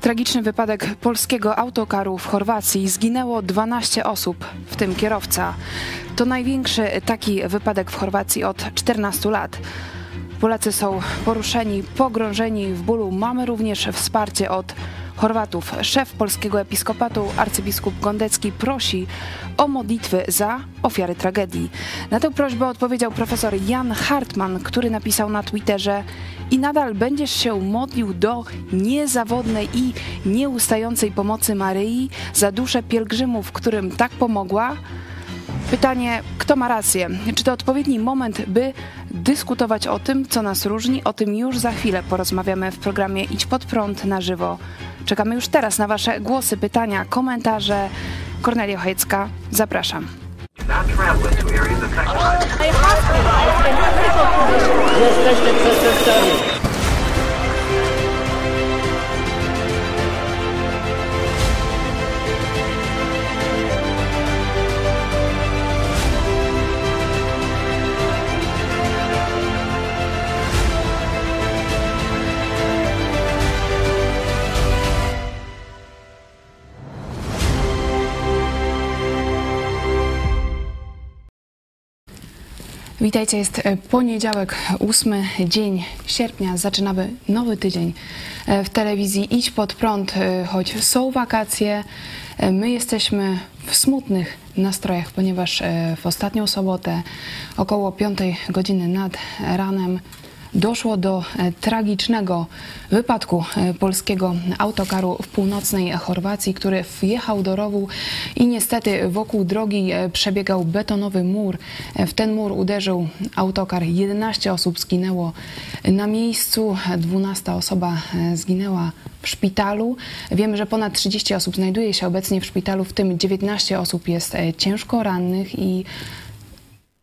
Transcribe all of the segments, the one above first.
Tragiczny wypadek polskiego autokaru w Chorwacji. Zginęło 12 osób, w tym kierowca. To największy taki wypadek w Chorwacji od 14 lat. Polacy są poruszeni, pogrążeni w bólu. Mamy również wsparcie od Chorwatów. Szef polskiego episkopatu, arcybiskup Gondecki, prosi o modlitwy za ofiary tragedii. Na tę prośbę odpowiedział profesor Jan Hartman, który napisał na Twitterze i nadal będziesz się modlił do niezawodnej i nieustającej pomocy Maryi za duszę pielgrzymów, którym tak pomogła? Pytanie, kto ma rację? Czy to odpowiedni moment, by dyskutować o tym, co nas różni? O tym już za chwilę porozmawiamy w programie Idź pod prąd na żywo. Czekamy już teraz na Wasze głosy, pytania, komentarze. Kornelia Chojecka, zapraszam. Jesteście przestępcami. Witajcie, jest e, poniedziałek, ósmy dzień sierpnia. Zaczynamy nowy tydzień e, w telewizji Idź pod prąd, e, choć są wakacje. My jesteśmy w smutnych nastrojach, ponieważ w ostatnią sobotę około 5 godziny nad ranem doszło do e, tragicznego wypadku e, polskiego autokaru w północnej Chorwacji, który wjechał do rowu i niestety wokół drogi e, przebiegał betonowy mur. W ten mur uderzył autokar. 11 osób zginęło na miejscu, 12 osoba zginęła w szpitalu. Wiemy, że ponad 30 osób znajduje się obecnie w szpitalu, w tym 19 osób jest ciężko rannych i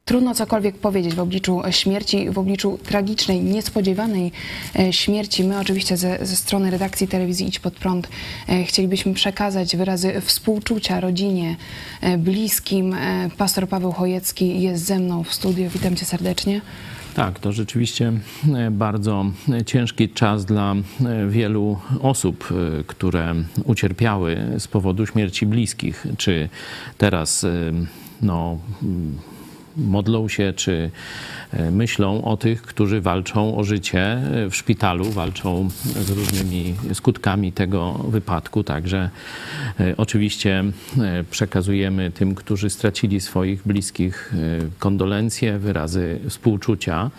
Trudno cokolwiek powiedzieć w obliczu śmierci, w obliczu tragicznej, niespodziewanej e, śmierci. My oczywiście ze, ze strony redakcji telewizji Idź Pod Prąd e, chcielibyśmy przekazać wyrazy współczucia rodzinie, e, bliskim. Pastor Paweł Chojecki jest ze mną w studiu. Witam cię serdecznie. Tak, to rzeczywiście bardzo ciężki czas dla wielu osób, które ucierpiały z powodu śmierci bliskich, czy teraz no, modlą się czy e, myślą o tych, którzy walczą o życie e, w szpitalu, walczą z różnymi skutkami tego wypadku. Także e, oczywiście przekazujemy tym, którzy stracili swoich bliskich kondolencje, wyrazy współczucia.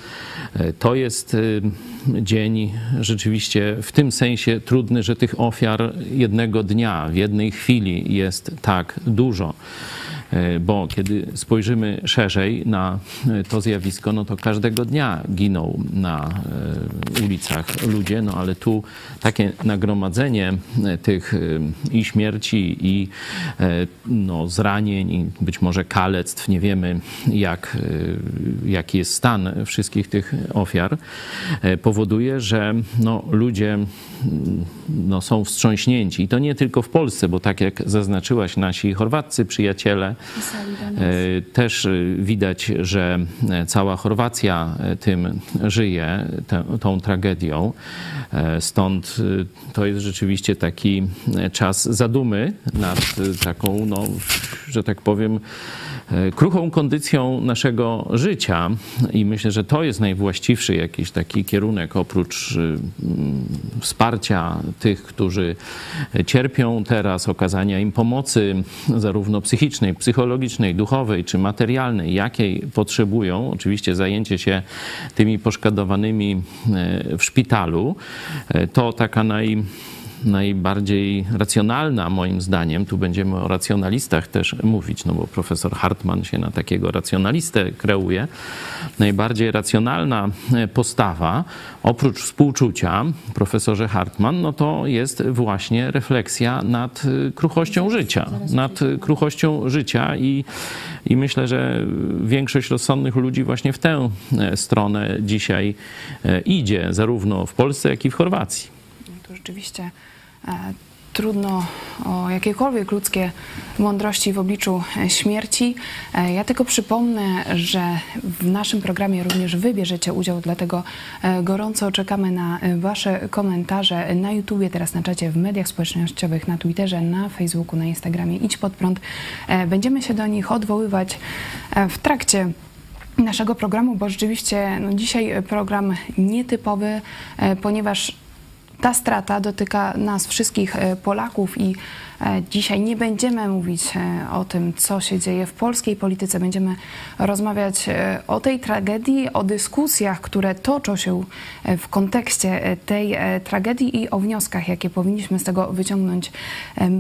To jest dzień rzeczywiście w tym sensie trudny, że tych ofiar jednego dnia, w jednej chwili jest tak dużo. E, bo kiedy spojrzymy szerzej na e, to zjawisko, no to każdego dnia giną na e, ulicach ludzie, no ale tu takie nagromadzenie tych i śmierci, i no, zranień, i być może kalectw, nie wiemy jak, jaki jest stan wszystkich tych ofiar, powoduje, że no, ludzie no, są wstrząśnięci. I to nie tylko w Polsce, bo tak jak zaznaczyłaś, nasi chorwaccy przyjaciele e, też widać, że cała Chorwacja tym żyje, tą tragedią. E, stąd to jest rzeczywiście taki czas zadumy nad taką, no, że tak powiem, E, kruchą kondycją naszego życia i myślę, że to jest najwłaściwszy jakiś taki kierunek oprócz y, wsparcia tych, którzy cierpią teraz, okazania im pomocy zarówno psychicznej, psychologicznej, duchowej czy materialnej, jakiej potrzebują. Oczywiście zajęcie się tymi poszkodowanymi e, w szpitalu e, to taka naj najbardziej racjonalna, moim zdaniem, tu będziemy o racjonalistach też mówić, no bo profesor Hartman się na takiego racjonalistę kreuje, najbardziej racjonalna postawa, oprócz współczucia, profesorze Hartman, no to jest właśnie refleksja nad kruchością życia, nad kruchością życia i, i myślę, że większość rozsądnych ludzi właśnie w tę stronę dzisiaj idzie, zarówno w Polsce, jak i w Chorwacji. Rzeczywiście E, trudno o jakiekolwiek ludzkie mądrości w obliczu e, śmierci. E, Ja tylko przypomnę, że w naszym programie również Wy bierzecie udział, dlatego gorąco czekamy na Wasze komentarze na YouTubie, teraz na czacie, w mediach społecznościowych, na Twitterze, na Facebooku, na Instagramie. Idź pod prąd. Będziemy się do nich odwoływać w trakcie naszego programu, bo rzeczywiście no, dzisiaj program nietypowy, ponieważ ta strata dotyka nas wszystkich e, Polaków i dzisiaj nie będziemy mówić e, o tym, co się dzieje w polskiej polityce. Będziemy rozmawiać e, o tej tragedii, o dyskusjach, które toczą się e, w kontekście e, tej e, tragedii i o wnioskach, jakie powinniśmy z tego wyciągnąć.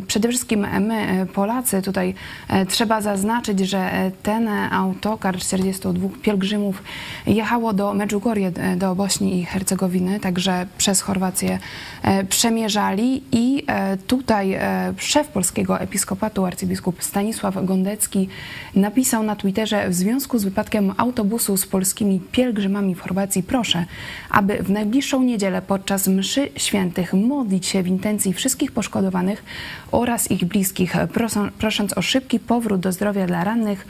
Przede wszystkim my, e, Polacy, tutaj e, trzeba zaznaczyć, że e, ten autokar 42 pielgrzymów jechało do Medjugorje, e, do Bośni i Hercegowiny, także przez Chorwację e, przemierzali i e, tutaj e, szef polskiego episkopatu, arcybiskup Stanisław Gondecki napisał na Twitterze w związku z wypadkiem autobusu z polskimi pielgrzymami w Chorwacji proszę, aby w najbliższą niedzielę podczas mszy świętych modlić się w intencji wszystkich poszkodowanych oraz ich bliskich, prosząc o szybki powrót do zdrowia dla rannych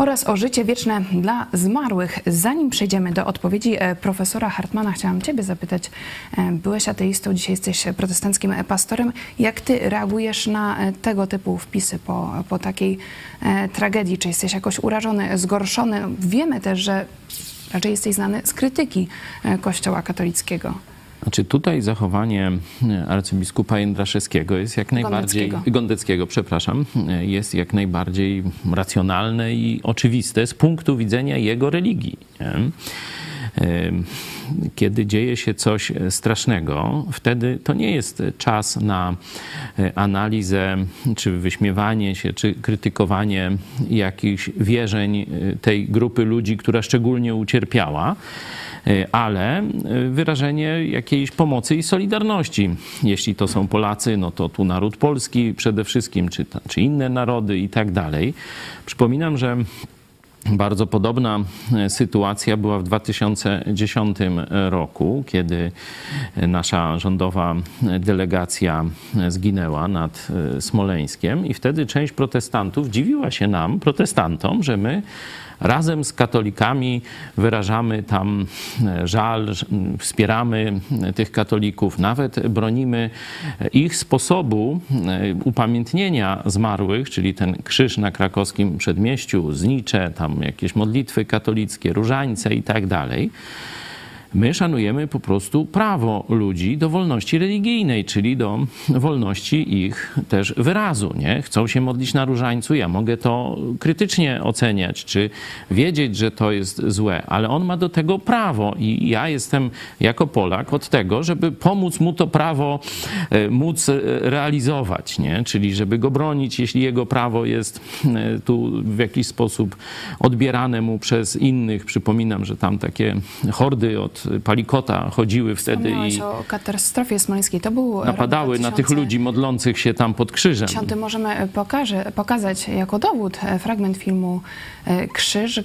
oraz o życie wieczne dla zmarłych. Zanim przejdziemy do odpowiedzi e, profesora Hartmana, chciałam Ciebie zapytać. e, Byłeś ateistą, dzisiaj jesteś protestanckim pastorem. Jak Ty reagujesz na e, tego typu wpisy po, po takiej tragedii? Czy jesteś jakoś urażony, zgorszony? Wiemy też, że raczej jesteś znany z krytyki Kościoła katolickiego. Znaczy tutaj zachowanie e, arcybiskupa Jędraszewskiego jest jak najbardziej... Gondeckiego. Gondeckiego, przepraszam. e, Jest jak najbardziej racjonalne i oczywiste z punktu widzenia jego religii. Nie? E, Kiedy dzieje się coś strasznego, wtedy to nie jest czas na analizę, czy wyśmiewanie się, czy krytykowanie jakichś wierzeń tej grupy ludzi, która szczególnie ucierpiała ale e, wyrażenie jakiejś pomocy i solidarności. Jeśli to są Polacy, no to tu naród polski przede wszystkim, czy, czy inne narody i tak dalej. Przypominam, że bardzo podobna e, sytuacja była w 2010 roku, kiedy nasza rządowa delegacja zginęła nad e, Smoleńskiem i wtedy część protestantów dziwiła się nam, protestantom, że my razem z katolikami wyrażamy tam e, żal, wspieramy e, tych katolików, nawet bronimy e, ich sposobu upamiętnienia zmarłych, czyli ten krzyż na krakowskim przedmieściu, znicze, tam jakieś modlitwy katolickie, różańce i tak dalej. My szanujemy po prostu prawo ludzi do wolności religijnej, czyli do wolności ich też wyrazu. Nie? Chcą się modlić na różańcu, ja mogę to krytycznie oceniać, czy wiedzieć, że to jest złe, ale on ma do tego prawo i ja jestem jako Polak od tego, żeby pomóc mu to prawo e, móc e, realizować, nie? czyli żeby go bronić, jeśli jego prawo jest e, tu w jakiś sposób odbierane mu przez innych. Przypominam, że tam takie hordy od Palikota chodziły wtedy i o katastrofie smoleńskiej. To był napadały na tych 2000. ludzi modlących się tam pod krzyżem. Dziesiąty możemy pokaże, pokazać jako dowód e, fragment filmu e, Krzyż,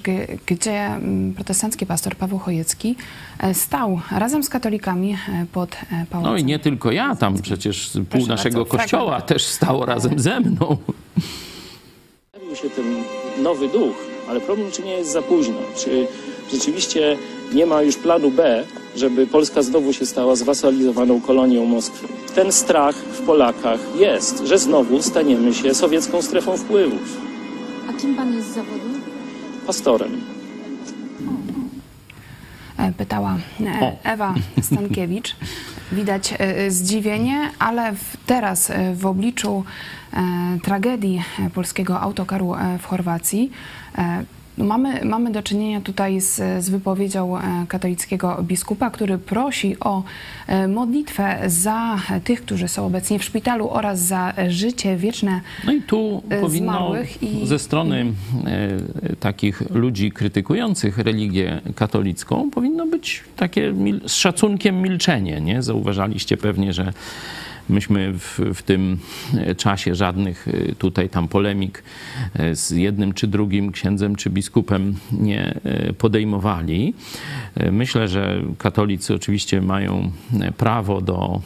gdzie mm, protestancki pastor Paweł Chojecki e, stał razem z katolikami e, pod e, pałacem. No i nie tylko ja, tam przecież pół Proszę naszego bardzo, kościoła fragment. też stało razem ze mną. Pojawił się ten nowy duch, ale problem czy nie jest za późno? Czy rzeczywiście nie ma już planu B, żeby Polska znowu się stała zwasalizowaną kolonią Moskwy? Ten strach w Polakach jest, że znowu staniemy się sowiecką strefą wpływów. A kim pan jest z zawodu? Pastorem. E, Pytała e, Ewa Stankiewicz. Widać e, zdziwienie, ale teraz e, w obliczu e, tragedii e, polskiego autokaru e, w Chorwacji e, no mamy, mamy do czynienia tutaj z, z wypowiedzią e, katolickiego biskupa, który prosi o e, modlitwę za tych, którzy są obecnie w szpitalu oraz za życie wieczne No i tu e, powinno i- ze strony takich ludzi krytykujących religię katolicką powinno być takie z szacunkiem milczenie. Nie? Zauważaliście pewnie, że Myśmy w, w tym czasie żadnych tutaj tam polemik z jednym czy drugim księdzem czy biskupem nie podejmowali. Myślę, że katolicy oczywiście mają prawo do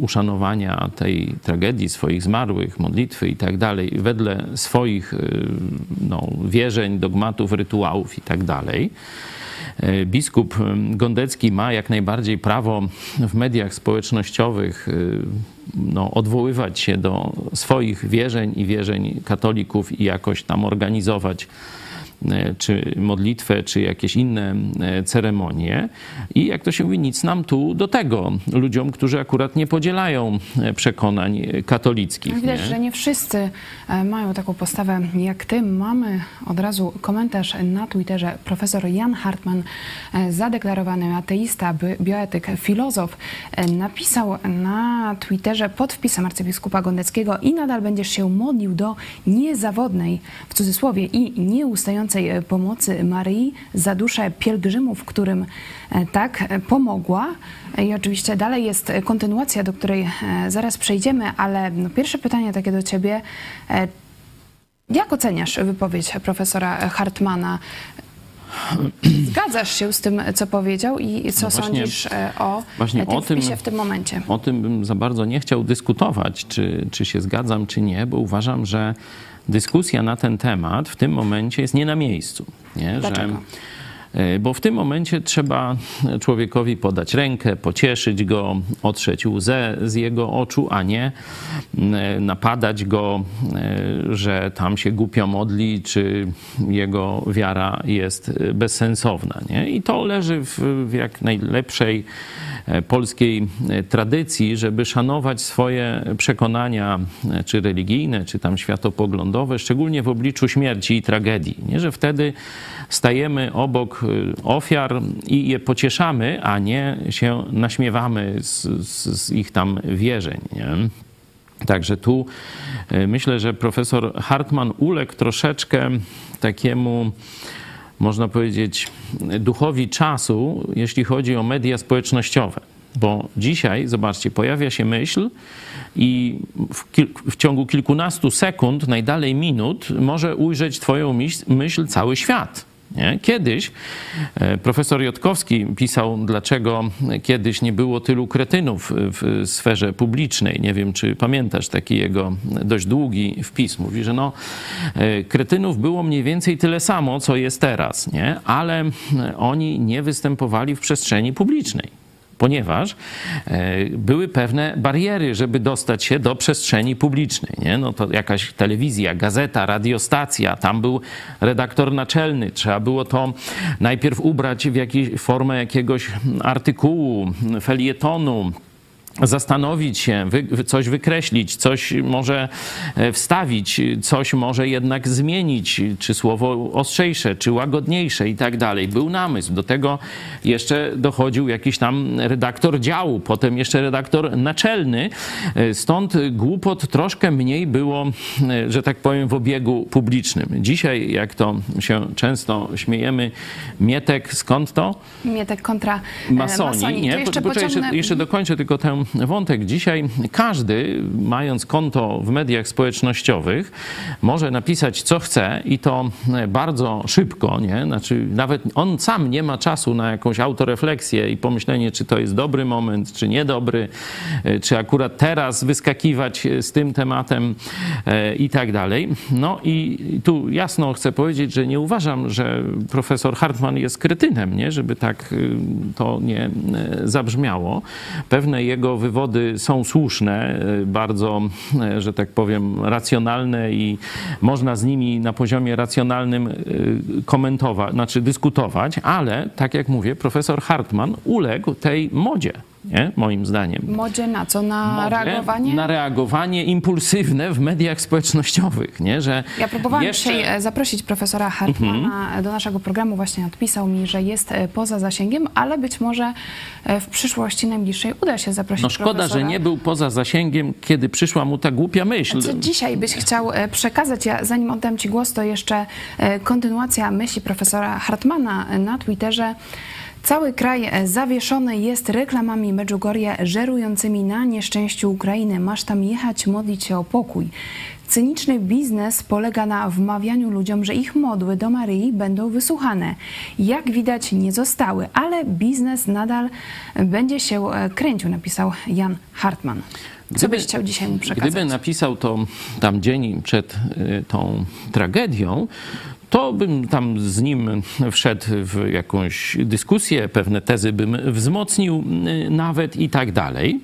uszanowania tej tragedii swoich zmarłych, modlitwy i tak dalej, wedle swoich no, wierzeń, dogmatów, rytuałów i tak dalej. E, biskup Gondecki ma jak najbardziej prawo w mediach społecznościowych e, no, odwoływać się do swoich wierzeń i wierzeń katolików i jakoś tam organizować E, czy modlitwę, czy jakieś inne e, ceremonie. I jak to się mówi, nic nam tu do tego, ludziom, którzy akurat nie podzielają e, przekonań katolickich. Widać, nie? że nie wszyscy mają taką postawę jak ty. Mamy od razu komentarz na Twitterze. Profesor Jan Hartman, zadeklarowany ateista, bioetyk, filozof, napisał na Twitterze pod wpisem arcybiskupa Gondeckiego i nadal będziesz się modlił do niezawodnej, w cudzysłowie, i nieustającej E, pomocy Maryi za duszę pielgrzymów, którym e, tak e, pomogła. I oczywiście dalej jest kontynuacja, do której zaraz przejdziemy, ale no pierwsze pytanie takie do ciebie. Jak oceniasz wypowiedź profesora Hartmana? Zgadzasz się z tym, co powiedział i co no właśnie, sądzisz o właśnie tym o tym, w tym momencie? O tym bym za bardzo nie chciał dyskutować, czy, czy się zgadzam, czy nie, bo uważam, że dyskusja na ten temat w tym momencie jest nie na miejscu. Nie? Dlaczego? Że, bo w tym momencie trzeba człowiekowi podać rękę, pocieszyć go, otrzeć łzę z jego oczu, a nie e, napadać go, e, że tam się głupio modli, czy jego wiara jest bezsensowna. Nie? I to leży w, w jak najlepszej E, polskiej e, tradycji, żeby szanować swoje przekonania, e, czy religijne, czy tam światopoglądowe, szczególnie w obliczu śmierci i tragedii. Nie, że wtedy stajemy obok ofiar i je pocieszamy, a nie się naśmiewamy z, z, z ich tam wierzeń. Nie? Także tu myślę, że profesor Hartman uległ troszeczkę takiemu można powiedzieć, duchowi czasu, jeśli chodzi o media społecznościowe. Bo dzisiaj, zobaczcie, pojawia się myśl i w, w, ciągu kilkunastu sekund, najdalej minut, może ujrzeć Twoją myśl, myśl cały świat. Nie? Kiedyś e, profesor Jotkowski pisał, dlaczego kiedyś nie było tylu kretynów w sferze publicznej. Nie wiem, czy pamiętasz taki jego dość długi wpis. Mówi, że no, e, kretynów było mniej więcej tyle samo, co jest teraz, nie? ale oni nie występowali w przestrzeni publicznej ponieważ e, były pewne bariery, żeby dostać się do przestrzeni publicznej. Nie? No to jakaś telewizja, gazeta, radiostacja, tam był redaktor naczelny, trzeba było to najpierw ubrać w jakąś formę jakiegoś artykułu, felietonu, zastanowić się, wy, coś wykreślić, coś może e, wstawić, coś może jednak zmienić, czy słowo ostrzejsze, czy łagodniejsze i tak dalej. Był namysł. Do tego jeszcze dochodził jakiś tam redaktor działu, potem jeszcze redaktor naczelny. E, stąd głupot troszkę mniej było, e, że tak powiem, w obiegu publicznym. Dzisiaj, jak to się często śmiejemy, Mietek, skąd to? Mietek kontra masoni. masoni. Nie? Jeszcze, pociągnę... jeszcze, jeszcze dokończę tylko tę wątek. Dzisiaj każdy, mając konto w mediach społecznościowych, może napisać co chce i to bardzo szybko, nie? Znaczy, nawet on sam nie ma czasu na jakąś autorefleksję i pomyślenie, czy to jest dobry moment, czy niedobry, czy akurat teraz wyskakiwać z tym tematem e, i tak dalej. No i tu jasno chcę powiedzieć, że nie uważam, że profesor Hartman jest krytynem, nie? Żeby tak to nie e, zabrzmiało. Pewne jego wywody są słuszne, e, bardzo, e, że tak powiem, racjonalne i można z nimi na poziomie racjonalnym e, komentować, znaczy dyskutować, ale tak jak mówię, profesor Hartman uległ tej modzie nie? moim zdaniem. Modzie na co? Na Modzie, reagowanie? Na reagowanie impulsywne w mediach społecznościowych. Nie? Że ja próbowałam jeszcze... dzisiaj zaprosić profesora Hartmana mhm. do naszego programu. Właśnie odpisał mi, że jest e, poza zasięgiem, ale być może e, w przyszłości najbliższej uda się zaprosić No szkoda, profesora. że nie był poza zasięgiem, kiedy przyszła mu ta głupia myśl. Co dzisiaj byś chciał e, przekazać? Ja, zanim oddam ci głos, to jeszcze kontynuacja myśli profesora Hartmana na Twitterze. Cały kraj e, zawieszony jest reklamami Medjugorje żerującymi na nieszczęściu Ukrainy. Masz tam jechać, modlić się o pokój. Cyniczny biznes polega na wmawianiu ludziom, że ich modły do Maryi będą wysłuchane. Jak widać, nie zostały, ale biznes nadal będzie się e, kręcił, napisał Jan Hartman. Co Gdyby- byś chciał dzisiaj mu przekazać? Gdyby napisał to tam dzień przed y, tą tragedią, to bym tam z nim wszedł w jakąś dyskusję, pewne tezy bym wzmocnił y, nawet i tak dalej.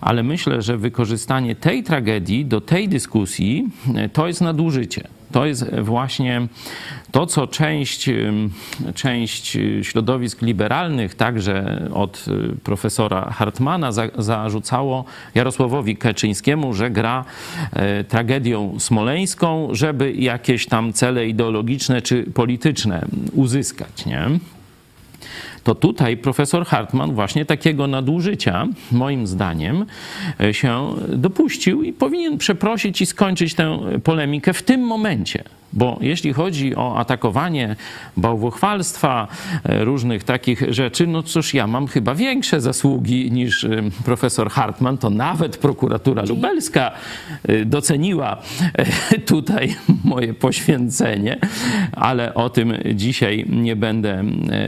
Ale myślę, że wykorzystanie tej tragedii do tej dyskusji y, to jest nadużycie. To jest właśnie to, co część, część środowisk liberalnych, także od y, profesora Hartmana, za, zarzucało Jarosławowi Kaczyńskiemu, że gra e, tragedią smoleńską, żeby jakieś tam cele ideologiczne czy polityczne uzyskać. Nie? To tutaj profesor Hartman właśnie takiego nadużycia, moim zdaniem, e, się dopuścił i powinien przeprosić i skończyć tę polemikę w tym momencie. Bo jeśli chodzi o atakowanie bałwochwalstwa, e, różnych takich rzeczy, no cóż, ja mam chyba większe zasługi niż e, profesor Hartman. To nawet prokuratura lubelska doceniła tutaj moje poświęcenie, ale o tym dzisiaj nie będę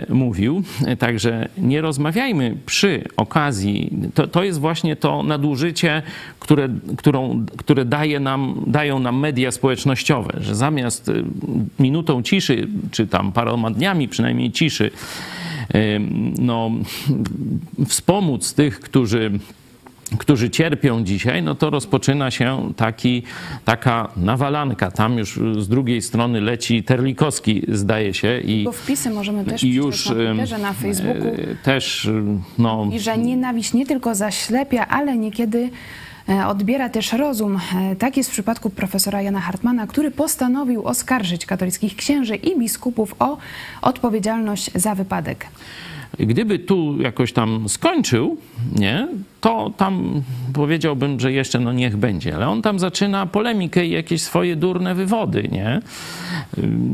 mówił. Także nie rozmawiajmy przy okazji. To, to jest właśnie to nadużycie, które, którą, które daje nam, dają nam media społecznościowe, że zamiast y, minutą ciszy, czy tam paroma dniami przynajmniej ciszy, y, no, wspomóc tych, którzy którzy cierpią dzisiaj, no to rozpoczyna się taki, taka nawalanka. Tam już z drugiej strony leci Terlikowski, zdaje się. I, Bo wpisy możemy też i już na na Facebooku. e, też no, I że nienawiść nie tylko zaślepia, ale niekiedy e, odbiera też rozum. E, Tak jest w przypadku profesora Jana Hartmana, który postanowił oskarżyć katolickich księży i biskupów o odpowiedzialność za wypadek. Gdyby tu jakoś tam skończył, nie, to tam powiedziałbym, że jeszcze no niech będzie, ale on tam zaczyna polemikę i jakieś swoje durne wywody, nie?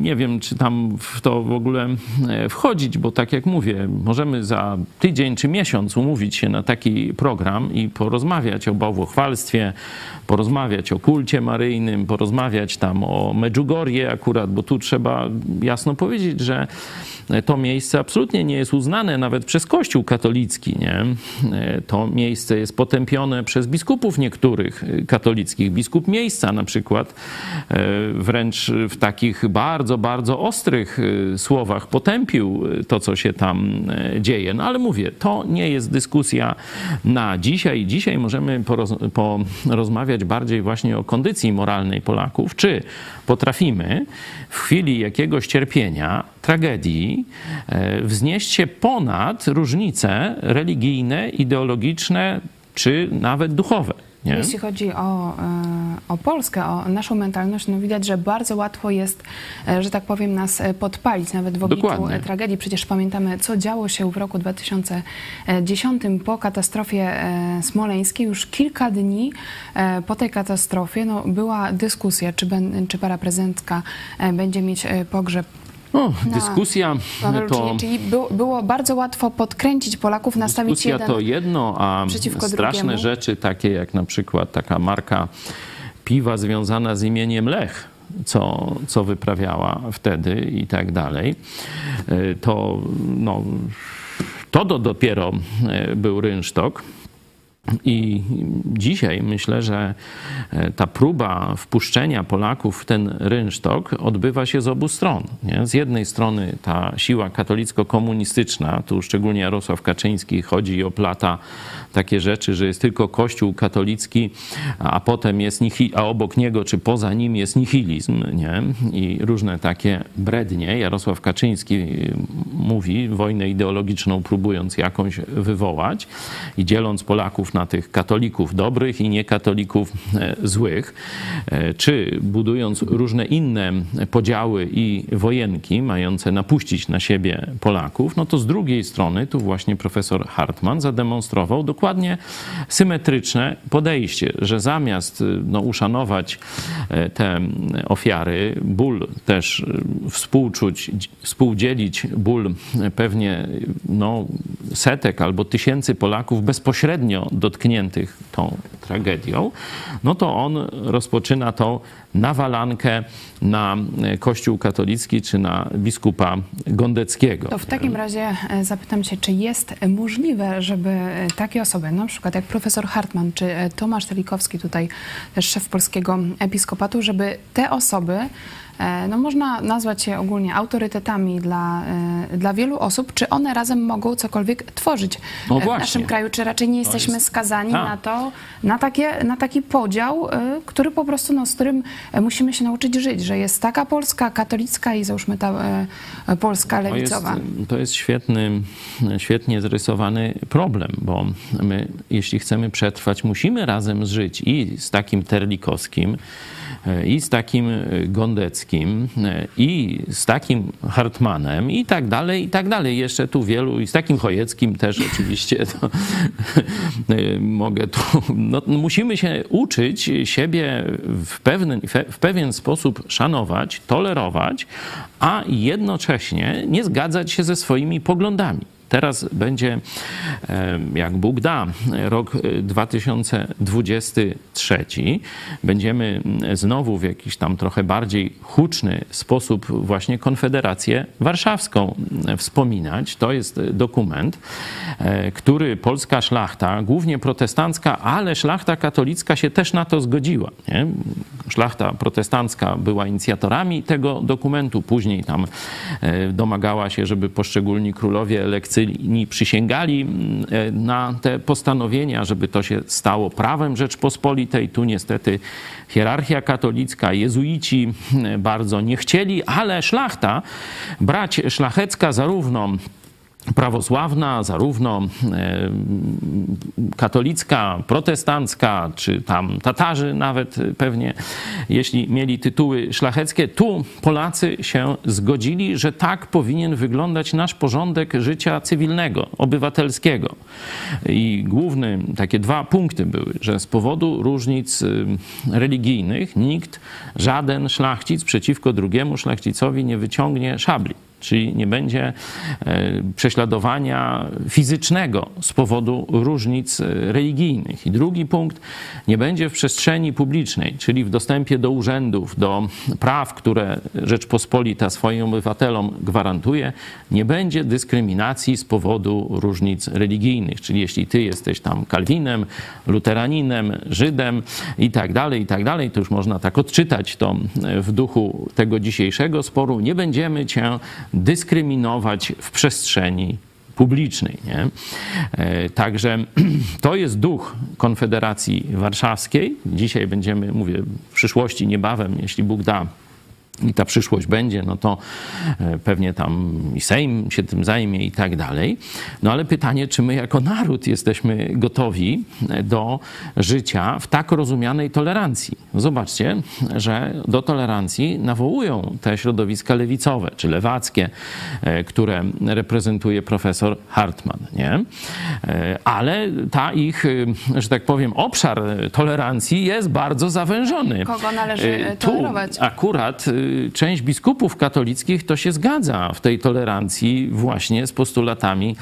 Nie wiem, czy tam w to w ogóle e, wchodzić, bo tak jak mówię, możemy za tydzień czy miesiąc umówić się na taki program i porozmawiać o bałwochwalstwie, porozmawiać o kulcie maryjnym, porozmawiać tam o Medjugorje akurat, bo tu trzeba jasno powiedzieć, że to miejsce absolutnie nie jest uznane nawet przez Kościół katolicki. Nie? To miejsce jest potępione przez biskupów niektórych katolickich. Biskup miejsca na przykład e, wręcz w takich bardzo, bardzo ostrych e, słowach potępił to, co się tam e, dzieje. No ale mówię, to nie jest dyskusja na dzisiaj. Dzisiaj możemy poroz- porozmawiać bardziej właśnie o kondycji moralnej Polaków. Czy potrafimy w chwili jakiegoś cierpienia, tragedii, e, wznieść się ponad różnice religijne, ideologiczne czy nawet duchowe. Nie? Jeśli chodzi o, e, o Polskę, o naszą mentalność, no widać, że bardzo łatwo jest, e, że tak powiem, nas podpalić, nawet w obliczu Dokładnie. tragedii. Przecież pamiętamy, co działo się w roku 2010 po katastrofie smoleńskiej. Już kilka dni po tej katastrofie no, była dyskusja, czy, ben, czy para prezydentka będzie mieć pogrzeb O, dyskusja Paweł, to... czyli, czyli było, było bardzo łatwo podkręcić Polaków, nastawić Dyskusja jeden... to jedno, a straszne drugiemu. rzeczy, takie jak na przykład taka marka piwa związana z imieniem Lech, co, co wyprawiała wtedy i tak dalej, y, to, no, to do, dopiero y, był rynsztok. I dzisiaj myślę, że e, ta próba wpuszczenia Polaków w ten rynsztok odbywa się z obu stron. Nie? Z jednej strony ta siła katolicko-komunistyczna, tu szczególnie Jarosław Kaczyński chodzi i oplata takie rzeczy, że jest tylko Kościół katolicki, a potem jest nihi- a obok niego czy poza nim jest nihilizm, nie? I różne takie brednie. Jarosław Kaczyński y, mówi, wojnę ideologiczną próbując jakąś wywołać i dzieląc Polaków na tych katolików dobrych i niekatolików e, złych, e, czy budując różne inne podziały i wojenki mające napuścić na siebie Polaków, no to z drugiej strony tu właśnie profesor Hartman zademonstrował dokładnie dokładnie symetryczne podejście, że zamiast y, no, uszanować e, te ofiary, ból też y, współczuć, współdzielić ból pewnie no, setek albo tysięcy Polaków bezpośrednio dotkniętych tą tragedią, no to on rozpoczyna tą nawalankę na Kościół katolicki czy na biskupa Gondeckiego. To w takim razie e, zapytam Cię, czy jest możliwe, żeby e, takie osoby, na przykład jak profesor Hartman czy e, Tomasz Telikowski, tutaj też szef polskiego episkopatu, żeby te osoby E, no można nazwać je ogólnie autorytetami dla, e, dla wielu osób. Czy one razem mogą cokolwiek tworzyć no w naszym kraju? Czy raczej nie jesteśmy jest... skazani tak. na to, na, takie, na taki podział, e, który po prostu, no, z którym musimy się nauczyć żyć, że jest taka Polska katolicka i załóżmy ta Polska lewicowa. To jest, to jest świetny, świetnie zrysowany problem, bo my, jeśli chcemy przetrwać, musimy razem żyć i z takim Terlikowskim, E, i z takim e, Gondeckim, e, i z takim Hartmanem, i tak dalej, i tak dalej. Jeszcze tu wielu, i z takim Chojeckim też oczywiście, to, mogę tu... No, musimy się uczyć siebie w, pewny, w pewien sposób szanować, tolerować, a jednocześnie nie zgadzać się ze swoimi poglądami. Teraz będzie, jak Bóg da, rok 2023. Będziemy znowu w jakiś tam trochę bardziej huczny sposób właśnie Konfederację Warszawską wspominać. To jest dokument, e, który polska szlachta, głównie protestancka, ale szlachta katolicka się też na to zgodziła. Nie? Szlachta protestancka była inicjatorami tego dokumentu, później tam e, domagała się, żeby poszczególni królowie elekcyjni ni przysięgali mm, e, na te postanowienia, żeby to się stało prawem Rzeczpospolitej. Tu niestety hierarchia katolicka, jezuici mm, bardzo nie chcieli, ale szlachta, brać szlachecka zarówno prawosławna, zarówno e, katolicka, protestancka, czy tam Tatarzy nawet pewnie, jeśli mieli tytuły szlacheckie, tu Polacy się zgodzili, że tak powinien wyglądać nasz porządek życia cywilnego, obywatelskiego. I główne takie dwa punkty były, że z powodu różnic y, religijnych nikt, żaden szlachcic przeciwko drugiemu szlachcicowi nie wyciągnie szabli czyli nie będzie e, prześladowania fizycznego z powodu różnic e, religijnych. I drugi punkt, nie będzie w przestrzeni publicznej, czyli w dostępie do urzędów, do praw, które Rzeczpospolita swoim obywatelom gwarantuje, nie będzie dyskryminacji z powodu różnic religijnych. Czyli jeśli ty jesteś tam Kalwinem, luteraninem, Żydem i tak dalej, i tak dalej, to już można tak odczytać to w duchu tego dzisiejszego sporu, nie będziemy cię dyskryminować w przestrzeni publicznej. Nie? E, także to jest duch Konfederacji Warszawskiej. Dzisiaj będziemy, mówię, w przyszłości, niebawem, jeśli Bóg da, i ta przyszłość będzie, no to e, pewnie tam i Sejm się tym zajmie i tak dalej. No ale pytanie, czy my jako naród jesteśmy gotowi e, do życia w tak rozumianej tolerancji? Zobaczcie, że do tolerancji nawołują te środowiska lewicowe czy lewackie, e, które reprezentuje profesor Hartman, nie? Ale ta ich, że tak powiem, obszar tolerancji jest bardzo zawężony. Kogo należy tolerować? Tu akurat część biskupów katolickich to się zgadza w tej tolerancji właśnie z postulatami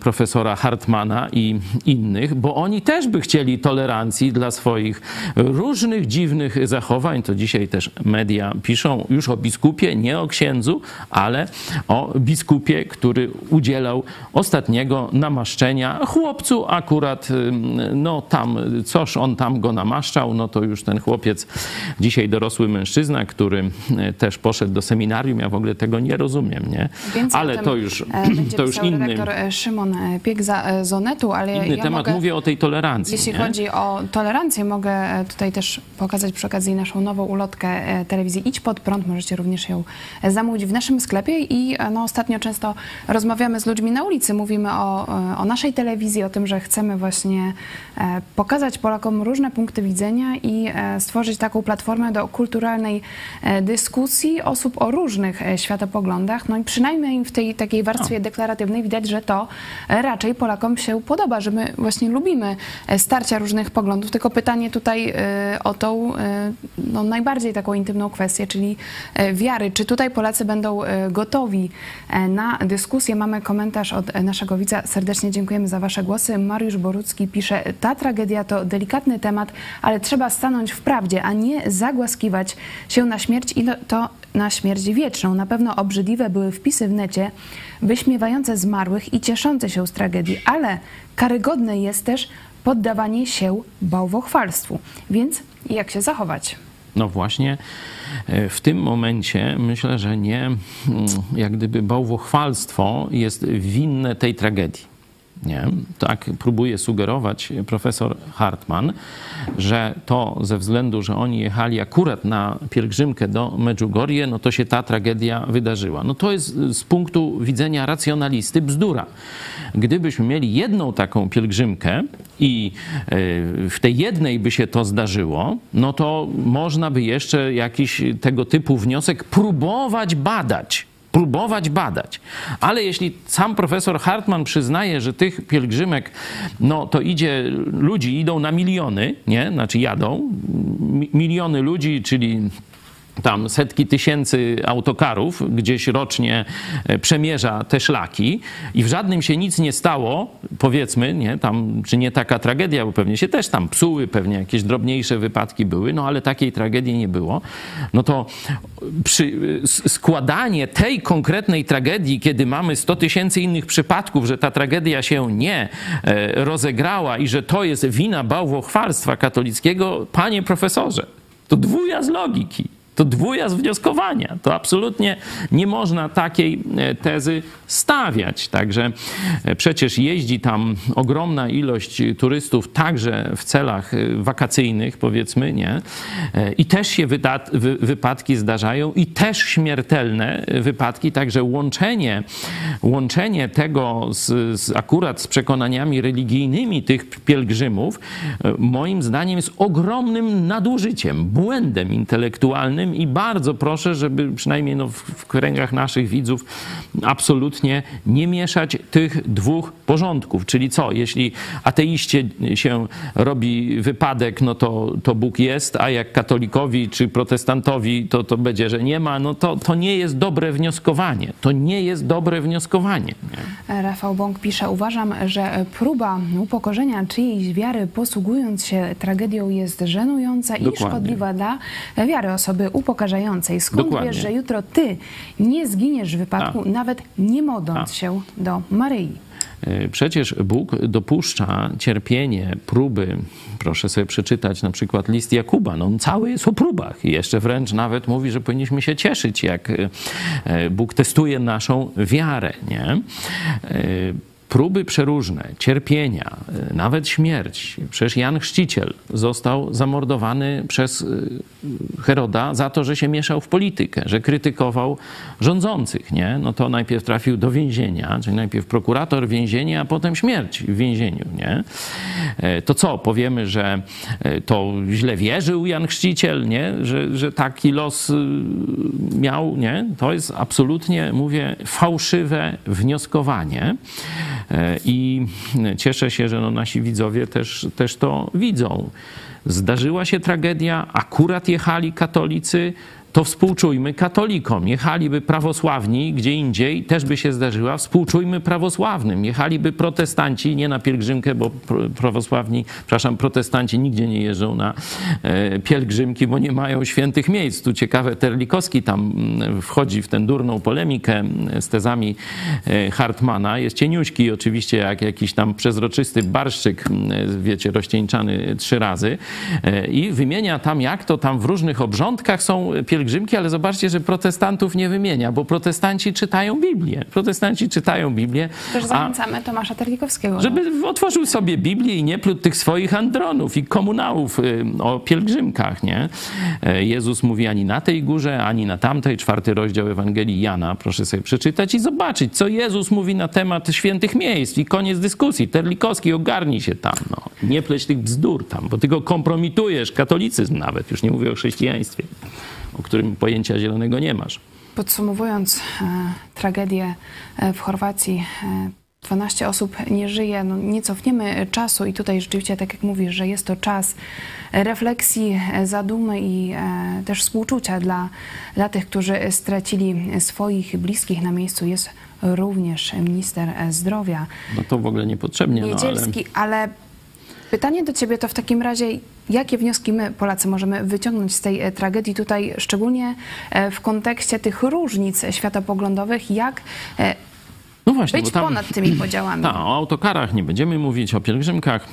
profesora Hartmana i innych, bo oni też by chcieli tolerancji dla swoich różnych dziwnych zachowań. To dzisiaj też media piszą już o biskupie, nie o księdzu, ale o biskupie, który udzielał ostatniego namaszczenia chłopcu akurat, no tam, coż on tam go namaszczał, no to już ten chłopiec, dzisiaj dorosły mężczyzna, który e, też poszedł do seminarium. Ja w ogóle tego nie rozumiem, nie? Więcej ale to już, e, to już inny... e, Szymon Piek za Zonetu, ale Inny ja temat, mogę, mówię o tej tolerancji. Jeśli nie? chodzi o tolerancję, mogę tutaj też pokazać przy okazji naszą nową ulotkę telewizji Idź Pod Prąd. Możecie również ją zamówić w naszym sklepie i no, ostatnio często rozmawiamy z ludźmi na ulicy. Mówimy o, o naszej telewizji, o tym, że chcemy właśnie pokazać Polakom różne punkty widzenia i stworzyć taką platformę do kulturalnej dyskusji osób o różnych e, światopoglądach. No i przynajmniej w tej takiej warstwie deklaratywnej widać, że to e, raczej Polakom się podoba, że my właśnie lubimy e, starcia różnych poglądów. Tylko pytanie tutaj e, o tą e, no, najbardziej taką intymną kwestię, czyli e, wiary. Czy tutaj Polacy będą e, gotowi e, na dyskusję? Mamy komentarz od e, naszego widza. Serdecznie dziękujemy za Wasze głosy. Mariusz Borucki pisze, ta tragedia to delikatny temat, ale trzeba stanąć w prawdzie, a nie zagłaskiwać się na śmierć i to na śmierć wieczną. Na pewno obrzydliwe były wpisy w necie wyśmiewające zmarłych i cieszące się z tragedii, ale karygodne jest też poddawanie się bałwochwalstwu. Więc jak się zachować? No właśnie e, w tym momencie myślę, że nie mm, jak gdyby bałwochwalstwo jest winne tej tragedii. Nie? Tak próbuje sugerować profesor Hartman, że to ze względu, że oni jechali akurat na pielgrzymkę do Medjugorje, no to się ta tragedia wydarzyła. No to jest z punktu widzenia racjonalisty bzdura. Gdybyśmy mieli jedną taką pielgrzymkę i e, w tej jednej by się to zdarzyło, no to można by jeszcze jakiś tego typu wniosek próbować badać próbować badać. Ale jeśli sam profesor Hartman przyznaje, że tych pielgrzymek, no to idzie, ludzi idą na miliony, nie? Znaczy jadą, mi- miliony ludzi, czyli tam setki tysięcy autokarów gdzieś rocznie e, przemierza te szlaki i w żadnym się nic nie stało, powiedzmy, nie, tam, czy nie taka tragedia, bo pewnie się też tam psuły, pewnie jakieś drobniejsze wypadki były, no ale takiej tragedii nie było, no to przy, składanie tej konkretnej tragedii, kiedy mamy 100 tysięcy innych przypadków, że ta tragedia się nie e, rozegrała i że to jest wina bałwochwalstwa katolickiego, panie profesorze, to dwuja z logiki. To dwuja wnioskowania. To absolutnie nie można takiej e, tezy stawiać. Także e, przecież jeździ tam ogromna ilość turystów także w celach e, wakacyjnych, powiedzmy, nie? E, I też się wypadki zdarzają i też śmiertelne wypadki. Także łączenie, łączenie tego z, z akurat z przekonaniami religijnymi tych pielgrzymów, e, moim zdaniem jest ogromnym nadużyciem, błędem intelektualnym i bardzo proszę, żeby przynajmniej no w, w kręgach naszych widzów absolutnie nie mieszać tych dwóch porządków. Czyli co, jeśli ateiście się robi wypadek, no to, to Bóg jest, a jak katolikowi czy protestantowi to, to będzie, że nie ma, no to, to nie jest dobre wnioskowanie. To nie jest dobre wnioskowanie. Nie? Rafał Bąk pisze, uważam, że próba upokorzenia czyjejś wiary posługując się tragedią jest żenująca i Dokładnie. szkodliwa dla wiary osoby upokarzającej. Skąd Dokładnie. wiesz, że jutro ty nie zginiesz w wypadku, A. nawet nie modląc A. się do Maryi? E, Przecież Bóg dopuszcza cierpienie, próby. Proszę sobie przeczytać na przykład list Jakuba. No, on cały jest o próbach i jeszcze wręcz nawet mówi, że powinniśmy się cieszyć, jak e, Bóg testuje naszą wiarę. Nie? Próby przeróżne, cierpienia, e, nawet śmierć. Przecież Jan Chrzciciel został zamordowany przez e, Heroda za to, że się mieszał w politykę, że krytykował rządzących. Nie? No to najpierw trafił do więzienia, czyli najpierw prokurator więzienia, a potem śmierć w więzieniu. Nie? E, To co, powiemy, że e, to źle wierzył Jan Chrzciciel, nie? Że, że taki los y, miał? Nie? To jest absolutnie, mówię, fałszywe wnioskowanie. I cieszę się, że no nasi widzowie też, też to widzą. Zdarzyła się tragedia, akurat jechali katolicy, to współczujmy katolikom. Jechaliby prawosławni gdzie indziej, też by się zdarzyła, współczujmy prawosławnym. Jechaliby protestanci, nie na pielgrzymkę, bo pr- prawosławni, przepraszam, protestanci nigdzie nie jeżdżą na e, pielgrzymki, bo nie mają świętych miejsc. Tu ciekawe, Terlikowski tam mm, wchodzi w tę durną polemikę mm, z tezami e, Hartmana. Jest cieniuśki oczywiście, jak jakiś tam przezroczysty barszczyk, mm, wiecie, rozcieńczany trzy razy e, i wymienia tam, jak to tam w różnych obrządkach są pielgrzymki, ale zobaczcie, że protestantów nie wymienia, bo protestanci czytają Biblię. Protestanci czytają Biblię, Też zachęcamy Tomasza Terlikowskiego. żeby otworzył sobie Biblię i nie plótł tych swoich andronów i komunałów y, o pielgrzymkach, nie? E, Jezus mówi ani na tej górze, ani na tamtej, czwarty rozdział Ewangelii Jana, proszę sobie przeczytać i zobaczyć, co Jezus mówi na temat świętych miejsc i koniec dyskusji. Terlikowski, ogarnij się tam, no. Nie pleć tych bzdur tam, bo ty go kompromitujesz, katolicyzm nawet, już nie mówię o chrześcijaństwie. O którym pojęcia zielonego nie masz. Podsumowując e, tragedię e, w Chorwacji, e, 12 osób nie żyje, no nie cofniemy czasu i tutaj rzeczywiście, tak jak mówisz, że jest to czas refleksji, e, zadumy i e, też współczucia dla, dla tych, którzy stracili swoich bliskich na miejscu. Jest również minister e, zdrowia No to w ogóle niepotrzebnie, no ale... Niedzielski, ale pytanie do ciebie to w takim razie, jakie wnioski my, Polacy, możemy wyciągnąć z tej e, tragedii tutaj, szczególnie e, w kontekście tych różnic światopoglądowych, jak e, No właśnie, być tam... ponad tymi podziałami? Ta, o autokarach nie będziemy mówić, o pielgrzymkach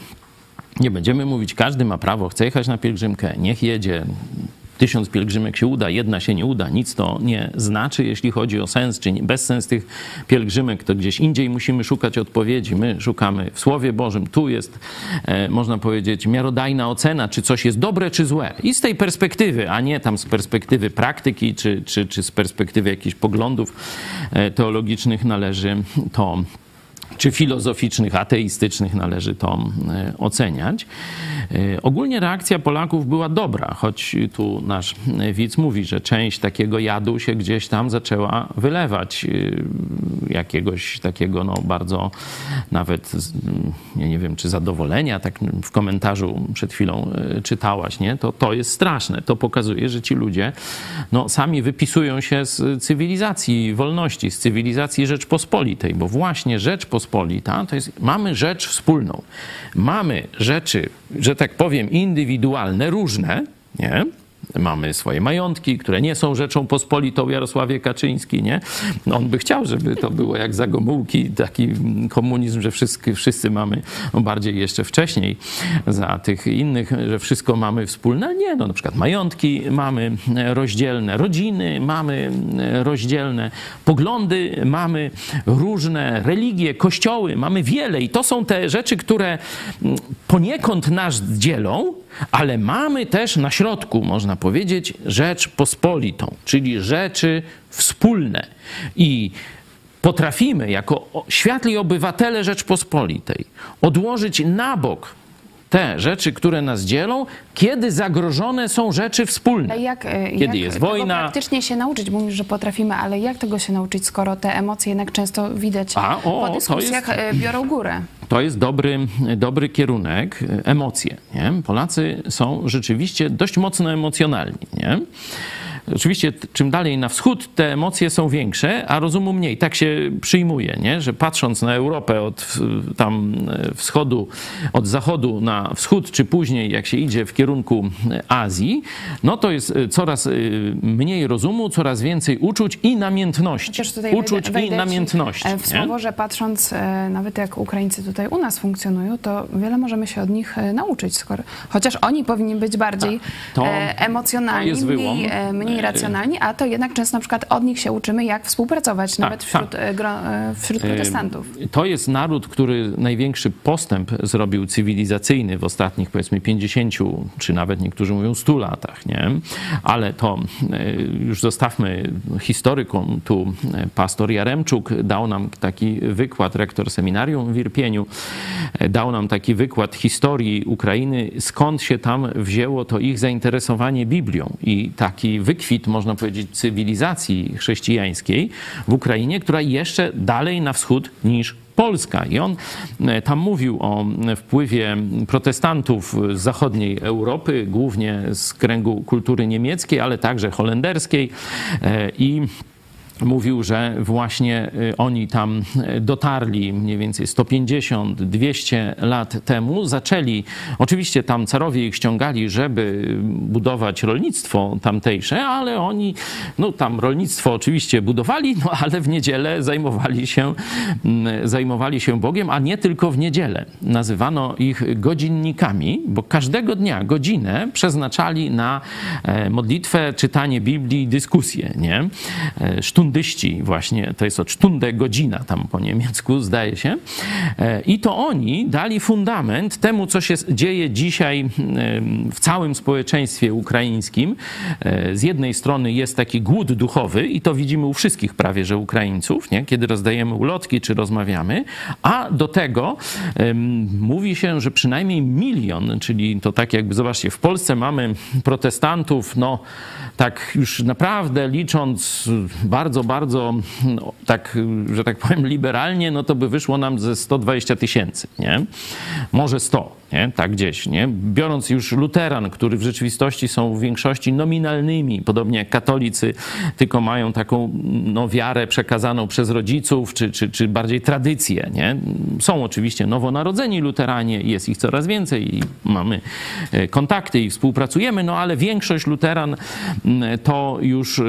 nie będziemy mówić. Każdy ma prawo, chce jechać na pielgrzymkę, niech jedzie. Tysiąc pielgrzymek się uda, jedna się nie uda. Nic to nie znaczy, jeśli chodzi o sens czy bezsens tych pielgrzymek, to gdzieś indziej musimy szukać odpowiedzi. My szukamy w Słowie Bożym. Tu jest, e, można powiedzieć, miarodajna ocena, czy coś jest dobre, czy złe. I z tej perspektywy, a nie tam z perspektywy praktyki, czy, czy, czy z perspektywy jakichś poglądów e, teologicznych należy to czy filozoficznych, ateistycznych należy to e, oceniać. E, Ogólnie reakcja Polaków była dobra, choć tu nasz e, widz mówi, że część takiego jadu się gdzieś tam zaczęła wylewać. Jakiegoś takiego no, bardzo nawet, z- ja nie wiem, czy zadowolenia, tak w komentarzu przed chwilą czytałaś, nie? To, to jest straszne. To pokazuje, że ci ludzie no, sami wypisują się z cywilizacji wolności, z cywilizacji Rzeczpospolitej, bo właśnie Rzeczpospolita to jest, mamy rzecz wspólną. Mamy rzeczy, że tak powiem, indywidualne, różne, nie? Mamy swoje majątki, które nie są rzeczą pospolitą Jarosławie Kaczyński, nie? On by chciał, żeby to było jak za Gomułki, taki komunizm, że wszyscy, wszyscy mamy, no bardziej jeszcze wcześniej, za tych innych, że wszystko mamy wspólne. Nie, no na przykład majątki mamy rozdzielne, rodziny mamy rozdzielne, poglądy mamy różne, religie, kościoły mamy wiele i to są te rzeczy, które poniekąd nas dzielą, ale mamy też na środku, można powiedzieć, rzecz pospolitą, czyli rzeczy wspólne. I potrafimy jako światli obywatele Rzeczpospolitej odłożyć na bok te rzeczy, które nas dzielą, kiedy zagrożone są rzeczy wspólne. Ale jak, e, Kiedy jak jest wojna. praktycznie się nauczyć? Bo mówisz, że potrafimy, ale jak tego się nauczyć, skoro te emocje jednak często widać A, o, po dyskusjach jest- e, biorą górę? To jest dobry, dobry kierunek, emocje. Nie? Polacy są rzeczywiście dość mocno emocjonalni. Nie? Oczywiście czym dalej na wschód, te emocje są większe, a rozumu mniej. Tak się przyjmuje, nie? że patrząc na Europę od tam e, wschodu, od zachodu na wschód, czy później jak się idzie w kierunku Azji, no to jest e, coraz e, mniej rozumu, coraz więcej uczuć i namiętności. Uczuć wejdę, i ci, namiętności. W słowo, że patrząc nawet jak Ukraińcy tutaj u nas funkcjonują, to wiele możemy się od nich nauczyć, skoro, chociaż oni powinni być bardziej Tak, to- emocjonalni, to mniej, e, mniej racjonalni, a to jednak często na przykład od nich się uczymy, jak współpracować, nawet wśród, tak. e, gro, e, wśród protestantów. To jest naród, który największy postęp zrobił cywilizacyjny w ostatnich powiedzmy 50, czy nawet niektórzy mówią 100 latach, nie? Ale to e, już zostawmy historykom. Tu pastor Jaremczuk dał nam taki wykład, rektor seminarium w Irpieniu, dał nam taki wykład historii Ukrainy, skąd się tam wzięło to ich zainteresowanie Biblią i taki wykwit, można powiedzieć, cywilizacji chrześcijańskiej w Ukrainie, która jeszcze dalej na wschód niż Polska. I on e, tam mówił o wpływie protestantów z zachodniej Europy, głównie z kręgu kultury niemieckiej, ale także holenderskiej e, i mówił, że właśnie y, oni tam y, dotarli mniej więcej 150-200 lat temu, zaczęli, oczywiście tam carowie ich ściągali, żeby budować rolnictwo tamtejsze, ale oni, no tam rolnictwo oczywiście budowali, no ale w niedzielę zajmowali się, mm, zajmowali się Bogiem, a nie tylko w niedzielę. Nazywano ich godzinnikami, bo każdego dnia godzinę przeznaczali na e, modlitwę, czytanie Biblii, dyskusję, nie? E, Sztun sztundyści właśnie, to jest od Stunde godzina tam po niemiecku zdaje się. E, I to oni dali fundament temu, co się dzieje dzisiaj w całym społeczeństwie ukraińskim. Z jednej strony jest taki głód duchowy i to widzimy u wszystkich prawie, że Ukraińców, nie? kiedy rozdajemy ulotki czy rozmawiamy, a do tego mówi się, że przynajmniej milion, czyli to tak jakby, zobaczcie, w Polsce mamy protestantów, no tak już naprawdę licząc bardzo, bardzo no, tak, że tak powiem liberalnie, no to by wyszło nam ze 120 tysięcy, nie? Może 100 nie? tak gdzieś, nie? biorąc już luteran, który w rzeczywistości są w większości nominalnymi, podobnie jak katolicy, tylko mają taką no, wiarę przekazaną przez rodziców, czy, czy, czy bardziej tradycję. Nie? Są oczywiście nowonarodzeni luteranie, jest ich coraz więcej i mamy e, kontakty i współpracujemy, no ale większość luteran to już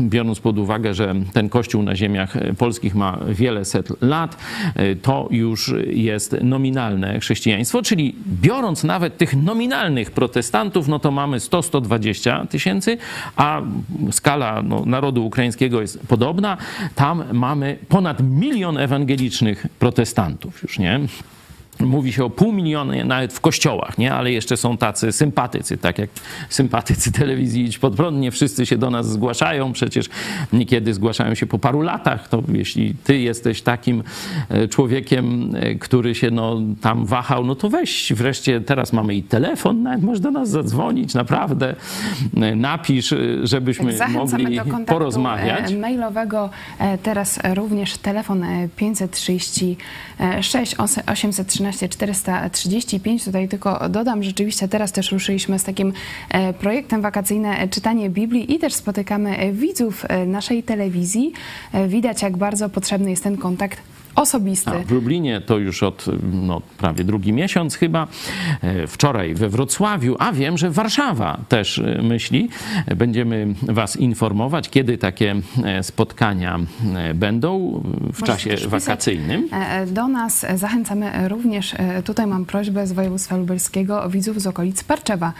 biorąc pod uwagę, że ten kościół na ziemiach e, polskich ma wiele set lat, e, to już jest nominalne chrześcijaństwo, czyli biorąc nawet tych nominalnych protestantów, no to mamy 100-120 tysięcy, a skala no, narodu ukraińskiego jest podobna. Tam mamy ponad milion ewangelicznych protestantów już, nie? Mówi się o pół miliona nawet w kościołach, nie? ale jeszcze są tacy sympatycy, tak jak sympatycy telewizji Idź Pod Prąd. Nie wszyscy się do nas zgłaszają, przecież niekiedy zgłaszają się po paru latach. To jeśli ty jesteś takim e, człowiekiem, e, który się no, tam wahał, no to weź wreszcie, teraz mamy i telefon, nawet możesz do nas zadzwonić, naprawdę. E, napisz, żebyśmy tak, mogli do porozmawiać. mailowego. Teraz również telefon 536 813 435. Tutaj tylko dodam, rzeczywiście teraz też ruszyliśmy z takim e, projektem wakacyjne Czytanie Biblii i też spotykamy widzów e, naszej telewizji. E, widać, jak bardzo potrzebny jest ten kontakt osobisty. A w Lublinie to już od no, prawie drugi miesiąc chyba. E, wczoraj we Wrocławiu, a wiem, że Warszawa też e, myśli. Będziemy Was informować, kiedy takie e, spotkania będą w czasie wakacyjnym. Do nas zachęcamy również, tutaj mam prośbę z województwa lubelskiego, widzów z okolic Parczewa.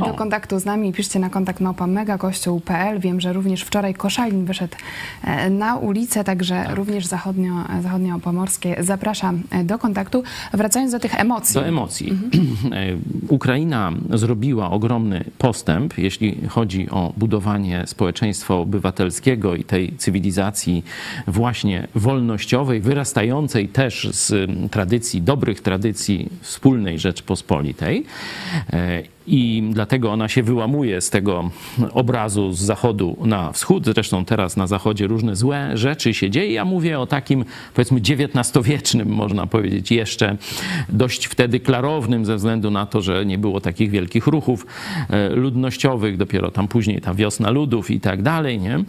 Do o. kontaktu z nami piszcie na kontakt małpa megakościół.pl. Wiem, że również wczoraj Koszalin wyszedł na ulicę, także tak. również zachodnio, zachodnio Pomorskie zapraszam e, do kontaktu. Wracając do tych emocji. Do emocji. Mhm. E, Ukraina zrobiła ogromny postęp, jeśli chodzi o budowanie społeczeństwa obywatelskiego i tej cywilizacji właśnie wolnościowej, wyrastającej też z tradycji, dobrych tradycji wspólnej Rzeczpospolitej. I dlatego ona się wyłamuje z tego obrazu z zachodu na wschód. Zresztą teraz na zachodzie różne złe rzeczy się dzieje. Ja mówię o takim, powiedzmy, XIX-wiecznym, można powiedzieć, jeszcze dość wtedy klarownym, ze względu na to, że nie było takich wielkich ruchów e, ludnościowych, dopiero tam później ta wiosna ludów i tak dalej, nie?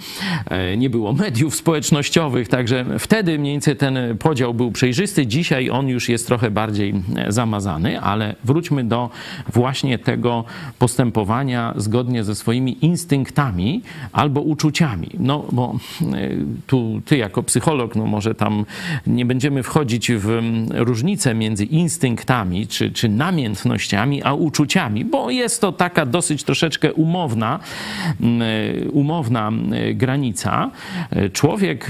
E, nie było mediów społecznościowych, także wtedy mniej więcej ten podział był przejrzysty. Dzisiaj on już jest trochę bardziej e, zamazany, ale wróćmy do właśnie tego, swojego postępowania zgodnie ze swoimi instynktami albo uczuciami. No bo e, tu ty jako psycholog, no może tam nie będziemy wchodzić w różnicę między instynktami czy, czy namiętnościami, a uczuciami, bo jest to taka dosyć troszeczkę umowna, e, umowna e, granica. Człowiek,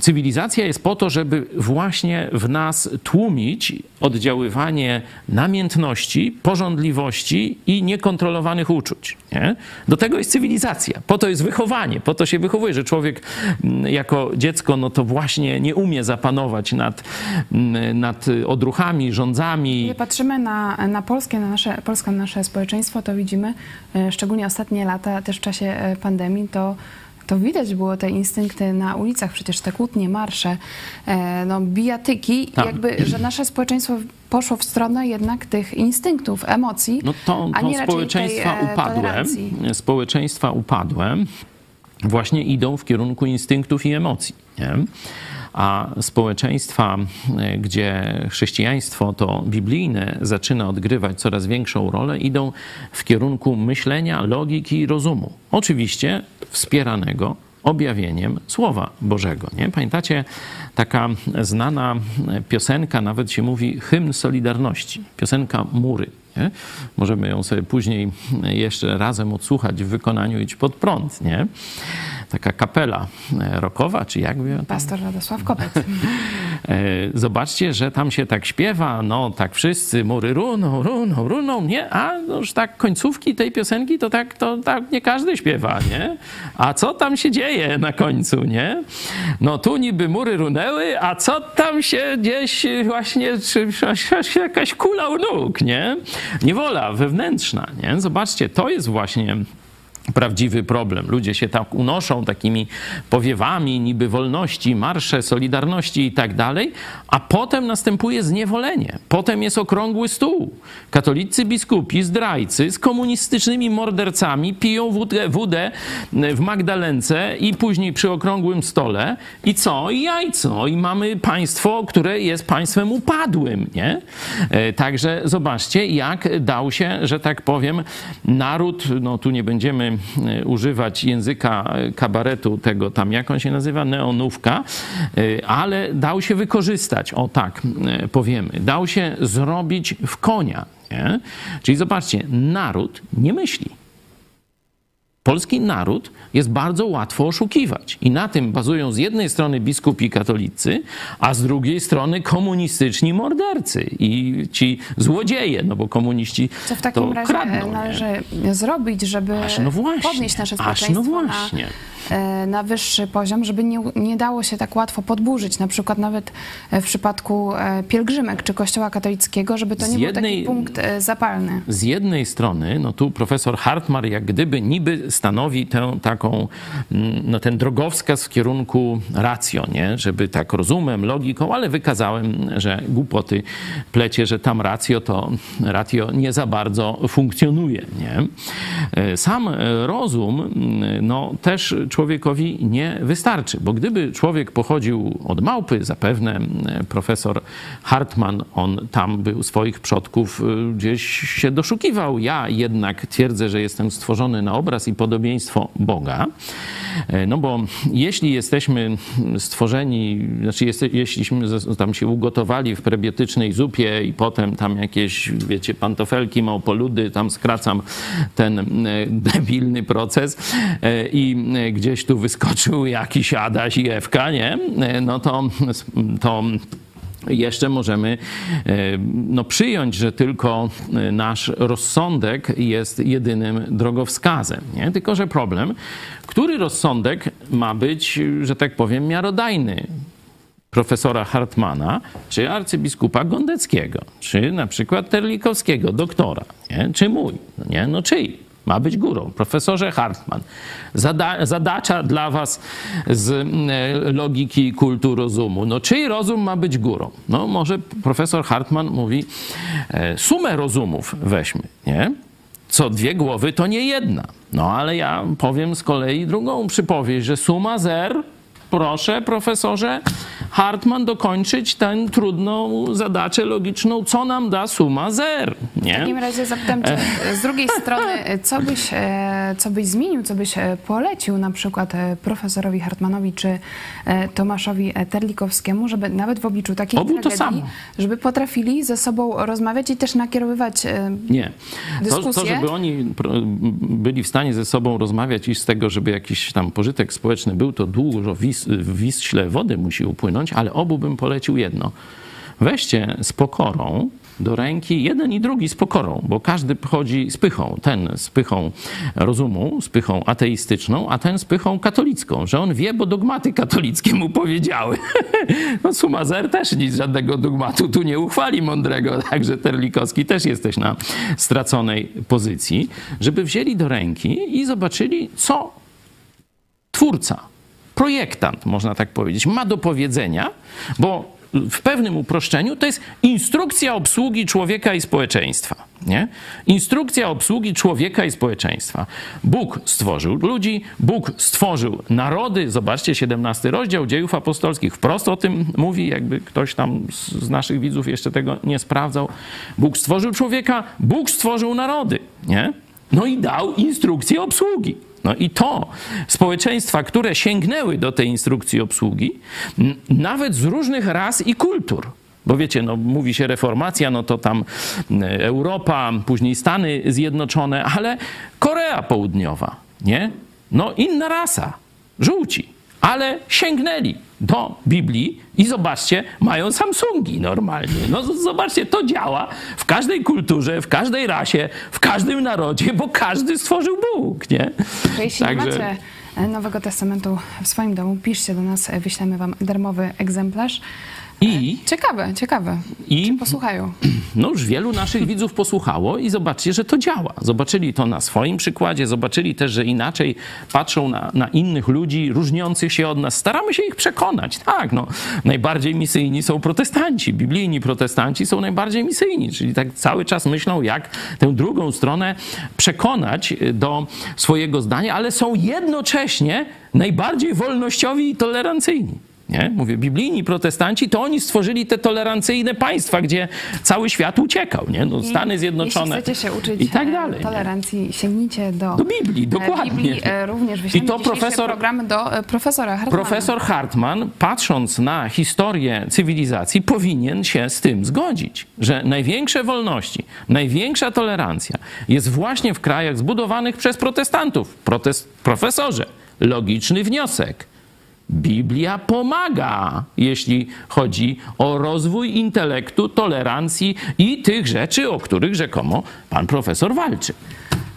cywilizacja jest po to, żeby właśnie w nas tłumić oddziaływanie namiętności, porządliwości i niekontrolowanych uczuć. Nie? Do tego jest cywilizacja, po to jest wychowanie, po to się wychowuje, że człowiek mm, jako dziecko no to właśnie nie umie zapanować nad, mm, nad odruchami, rządzami. Kiedy patrzymy na, na Polskę, na nasze, Polskę, na nasze społeczeństwo, to widzimy, e, szczególnie ostatnie lata, też w czasie e, pandemii, to to widać było te instynkty na ulicach, przecież te kłótnie, marsze, e, no, bijatyki, tak. jakby, że nasze społeczeństwo poszło w stronę jednak tych instynktów, emocji, no to, a nie społeczeństwa tej, upadłe, społeczeństwa upadłe właśnie idą w kierunku instynktów i emocji. Nie? A społeczeństwa, e, gdzie chrześcijaństwo to biblijne zaczyna odgrywać coraz większą rolę, idą w kierunku myślenia, logiki i rozumu. Oczywiście wspieranego objawieniem Słowa Bożego. Nie? Pamiętacie, taka znana piosenka, nawet się mówi hymn Solidarności, piosenka Mury. Nie? Możemy ją sobie później jeszcze razem odsłuchać w wykonaniu Idź pod prąd. Nie? Taka kapela rockowa, czy jakby. Pastor Radosław Kopec. E, zobaczcie, że tam się tak śpiewa, no tak wszyscy mury runą, runą, runą, nie? A no, już tak końcówki tej piosenki to tak, to tak nie każdy śpiewa, nie? A co tam się dzieje na końcu, nie? No tu niby mury runęły, a co tam się gdzieś właśnie, czy, czy jakaś kula u nóg, nie? Niewola wewnętrzna, nie? Zobaczcie, to jest właśnie prawdziwy problem. Ludzie się tak unoszą takimi powiewami niby wolności, marsze, solidarności i tak dalej, a potem następuje zniewolenie. Potem jest okrągły stół. Katolicy biskupi, zdrajcy z komunistycznymi mordercami piją wódę, wódę w Magdalence i później przy okrągłym stole i co? I jajco. I mamy państwo, które jest państwem upadłym, nie? E, także zobaczcie, jak dał się, że tak powiem, naród, no tu nie będziemy używać języka kabaretu tego tam, jak on się nazywa, neonówka, e, ale dał się wykorzystać, o tak powiemy, dał się zrobić w konia. Nie? Czyli zobaczcie, naród nie myśli. Polski naród jest bardzo łatwo oszukiwać. I na tym bazują z jednej strony biskupi katolicy, a z drugiej strony komunistyczni mordercy i ci złodzieje, no bo komuniści Co w takim to razie kradną, należy nie? zrobić, żeby Aż no właśnie, podnieść nasze aż społeczeństwo no właśnie. Na, na wyższy poziom, żeby nie, nie dało się tak łatwo podburzyć, na przykład nawet e, w przypadku e, pielgrzymek czy kościoła katolickiego, żeby to nie jednej- był taki punkt e, zapalny. z jednej strony, no tu profesor Hartmar jak gdyby niby stanowi tę taką, mm, no ten drogowskaz w kierunku racjo, nie? Żeby tak rozumem, logiką, ale wykazałem, że głupoty plecie, że tam racjo to ratio nie za bardzo funkcjonuje, nie? E, Sam e, rozum, mm, no też człowiekowi nie wystarczy, bo gdyby człowiek pochodził od małpy, zapewne profesor Hartman, on tam był swoich przodków y, gdzieś się doszukiwał. Ja jednak twierdzę, że jestem stworzony na obraz i podobieństwo Boga. E, No bo jeśli jesteśmy stworzeni, znaczy jeste, jeśliśmy tam się ugotowali w prebiotycznej zupie i potem tam jakieś, wiecie, pantofelki, małpoludy, tam skracam ten e, debilny proces e, i e, gdzieś tu wyskoczył jakiś Adaś i Ewka, nie? E, No to, to jeszcze możemy e, no, przyjąć, że tylko e, nasz rozsądek jest jedynym drogowskazem. Nie? Tylko, że problem, który rozsądek ma być, że tak powiem, miarodajny? profesora Hartmana, czy arcybiskupa Gondeckiego, czy na przykład Terlikowskiego, doktora, nie? czy mój, no nie? No czyj? Ma być górą. Profesorze Hartman, zada zadacza dla was z e, logiki kultu rozumu. No czyj rozum ma być górą? No może profesor Hartman mówi, e, sumę rozumów weźmy, nie? co dwie głowy to nie jedna. No ale ja powiem z kolei drugą przypowieść, że suma zer, proszę profesorze Hartman dokończyć tę trudną zadачę logiczną, co nam da suma zer, W takim nie? razie zapytam cię z drugiej strony, co byś, e, co byś zmienił, co byś e, polecił na przykład e, profesorowi Hartmanowi czy e, Tomaszowi e, Terlikowskiemu, żeby nawet w obliczu takiej Obu to tragedii, samo. żeby potrafili ze sobą rozmawiać i też nakierowywać e, Nie. To, to, Dyskusje? żeby oni byli w stanie ze sobą rozmawiać i z tego, żeby jakiś tam pożytek społeczny był, to dużo wis, w Wiśle wody musi upłynąć, ale obu bym polecił jedno. Weźcie z pokorą do ręki jeden i drugi z pokorą, bo każdy chodzi z pychą. Ten z pychą rozumu, z pychą ateistyczną, a ten z pychą katolicką, że on wie, bo dogmaty katolickie mu powiedziały. No Sumazer też nic, żadnego dogmatu tu nie uchwali mądrego, także Terlikowski też jesteś na straconej pozycji, żeby wzięli do ręki i zobaczyli, co twórca, projektant, można tak powiedzieć, ma do powiedzenia, bo w pewnym uproszczeniu to jest instrukcja obsługi człowieka i społeczeństwa. Nie? Instrukcja obsługi człowieka i społeczeństwa. Bóg stworzył ludzi, Bóg stworzył narody. Zobaczcie, 17 rozdział dziejów apostolskich wprost o tym mówi, jakby ktoś tam z naszych widzów jeszcze tego nie sprawdzał. Bóg stworzył człowieka, Bóg stworzył narody. Nie? No i dał instrukcję obsługi. No i to społeczeństwa, które sięgnęły do tej instrukcji obsługi, nawet z różnych ras i kultur, Bo wiecie, no, mówi się reformacja, no to tam Europa, później Stany Zjednoczone, ale Korea Południowa, nie? No inna rasa, żółci, ale sięgnęli do Biblii i zobaczcie, mają Samsungi normalnie. No zobaczcie, to działa w każdej kulturze, w każdej rasie, w każdym narodzie, bo każdy stworzył Bóg, nie? Jeśli Także- nie macie e, Nowego Testamentu w swoim domu, piszcie do nas, e, wyślemy wam darmowy egzemplarz. I, Ciekawe, ciekawe. i Posłuchają. no już wielu naszych widzów posłuchało i zobaczcie, że to działa. Zobaczyli to na swoim przykładzie, zobaczyli też, że inaczej patrzą na, na innych ludzi różniących się od nas. Staramy się ich przekonać. Tak, no, najbardziej misyjni są protestanci. Biblijni protestanci są najbardziej misyjni, czyli tak cały czas myślą, jak tę drugą stronę przekonać do swojego zdania, ale są jednocześnie najbardziej wolnościowi i tolerancyjni. Nie? Mówię, biblijni protestanci, to oni stworzyli te tolerancyjne państwa, gdzie cały świat uciekał, nie? No, Stany Zjednoczone Jeśli chcecie się uczyć i tak e, dalej. nie? tolerancji, sięgnijcie do, Do Biblii, e, dokładnie. Biblii. E, Również I to profesor- program do profesora Hartmana. Profesor Hartman, patrząc na historię cywilizacji, powinien się z tym zgodzić, że największe wolności, największa tolerancja jest właśnie w krajach zbudowanych przez protestantów. Protest, profesorze, logiczny wniosek. Biblia pomaga, jeśli chodzi o rozwój intelektu, tolerancji i tych rzeczy, o których rzekomo pan profesor walczy.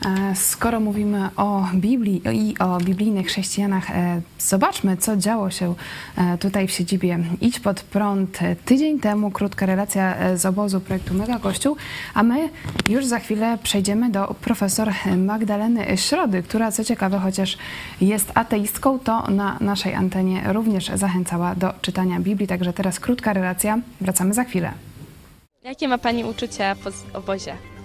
E, Skoro mówimy o Biblii i o biblijnych chrześcijanach, e, zobaczmy, co działo się e, tutaj w siedzibie Idź Pod Prąd. Tydzień temu krótka relacja z obozu projektu Mega Kościół, a my już za chwilę przejdziemy do profesor Magdaleny Środy, która co ciekawe, chociaż jest ateistką, to na naszej antenie również zachęcała do czytania Biblii. Także teraz krótka relacja. Wracamy za chwilę. Jakie ma Pani uczucia po obozie?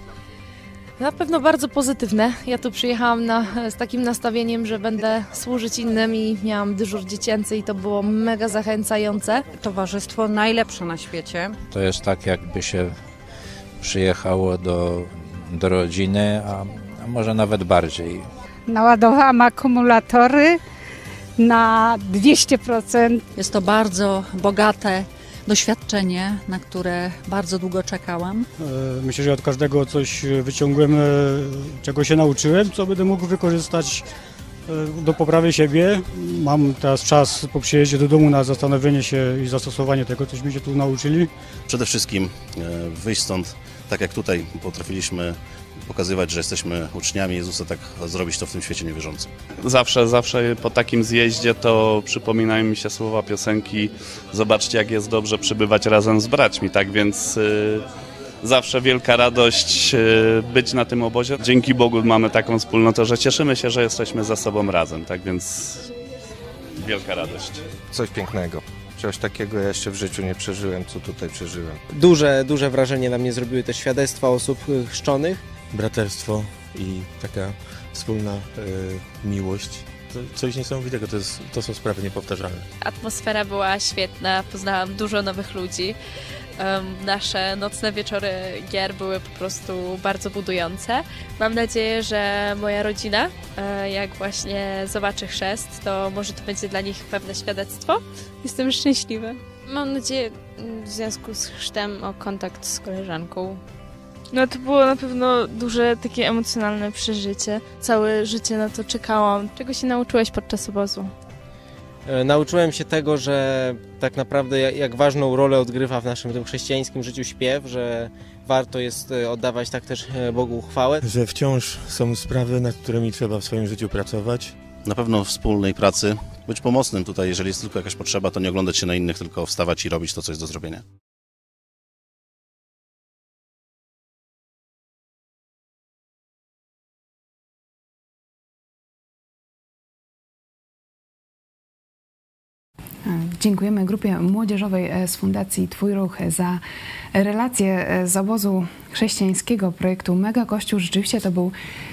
Na pewno bardzo pozytywne. Ja tu przyjechałam na, z takim nastawieniem, że będę służyć innym i miałam dyżur dziecięcy i to było mega zachęcające. towarzystwo najlepsze na świecie. To jest tak, jakby się przyjechało do, do rodziny, a, a może nawet bardziej. Naładowałam akumulatory na 200%. Jest to bardzo bogate doświadczenie, na które bardzo długo czekałam. E, Myślę, że od każdego coś wyciągłem, e, czego się nauczyłem, co będę mógł wykorzystać e, do poprawy siebie. Mam teraz czas po przyjeździe do domu na zastanowienie się i zastosowanie tego, coś mi się tu nauczyli. Przede wszystkim e, wyjść stąd tak jak tutaj potrafiliśmy pokazywać, że jesteśmy uczniami Jezusa, tak zrobić to w tym świecie niewierzącym. Zawsze, zawsze po takim zjeździe to przypominają mi się słowa piosenki Zobaczcie jak jest dobrze przybywać razem z braćmi, tak więc y, zawsze wielka radość y, być na tym obozie. Dzięki Bogu mamy taką wspólnotę, że cieszymy się, że jesteśmy ze sobą razem, tak więc wielka radość. Coś pięknego. Czegoś takiego ja jeszcze w życiu nie przeżyłem, co tutaj przeżyłem. Duże, duże wrażenie na mnie zrobiły te świadectwa osób chrzczonych. Braterstwo i taka wspólna e, miłość. To coś niesamowitego, to, jest, to są sprawy niepowtarzalne. Atmosfera była świetna, poznałam dużo nowych ludzi. Em, nasze nocne wieczory gier były po prostu bardzo budujące. Mam nadzieję, że moja rodzina, e, jak właśnie zobaczy chrzest, to może to będzie dla nich pewne świadectwo. Jestem szczęśliwa. Mam nadzieję w związku z chrztem o kontakt z koleżanką. No to było na pewno duże takie emocjonalne przeżycie. Całe życie na to czekałam. Czego się nauczyłeś podczas obozu? E, Nauczyłem się tego, że tak naprawdę jak, ważną rolę odgrywa w naszym tym chrześcijańskim życiu śpiew, że warto jest e, oddawać tak też e, Bogu chwałę. Że wciąż są sprawy, nad którymi trzeba w swoim życiu pracować. Na pewno wspólnej pracy, być pomocnym tutaj, jeżeli jest tylko jakaś potrzeba, to nie oglądać się na innych, tylko wstawać i robić to, co jest do zrobienia. Dziękujemy grupie młodzieżowej e, z Fundacji Twój Ruch za relację e, z obozu chrześcijańskiego projektu Mega Kościół. Rzeczywiście to był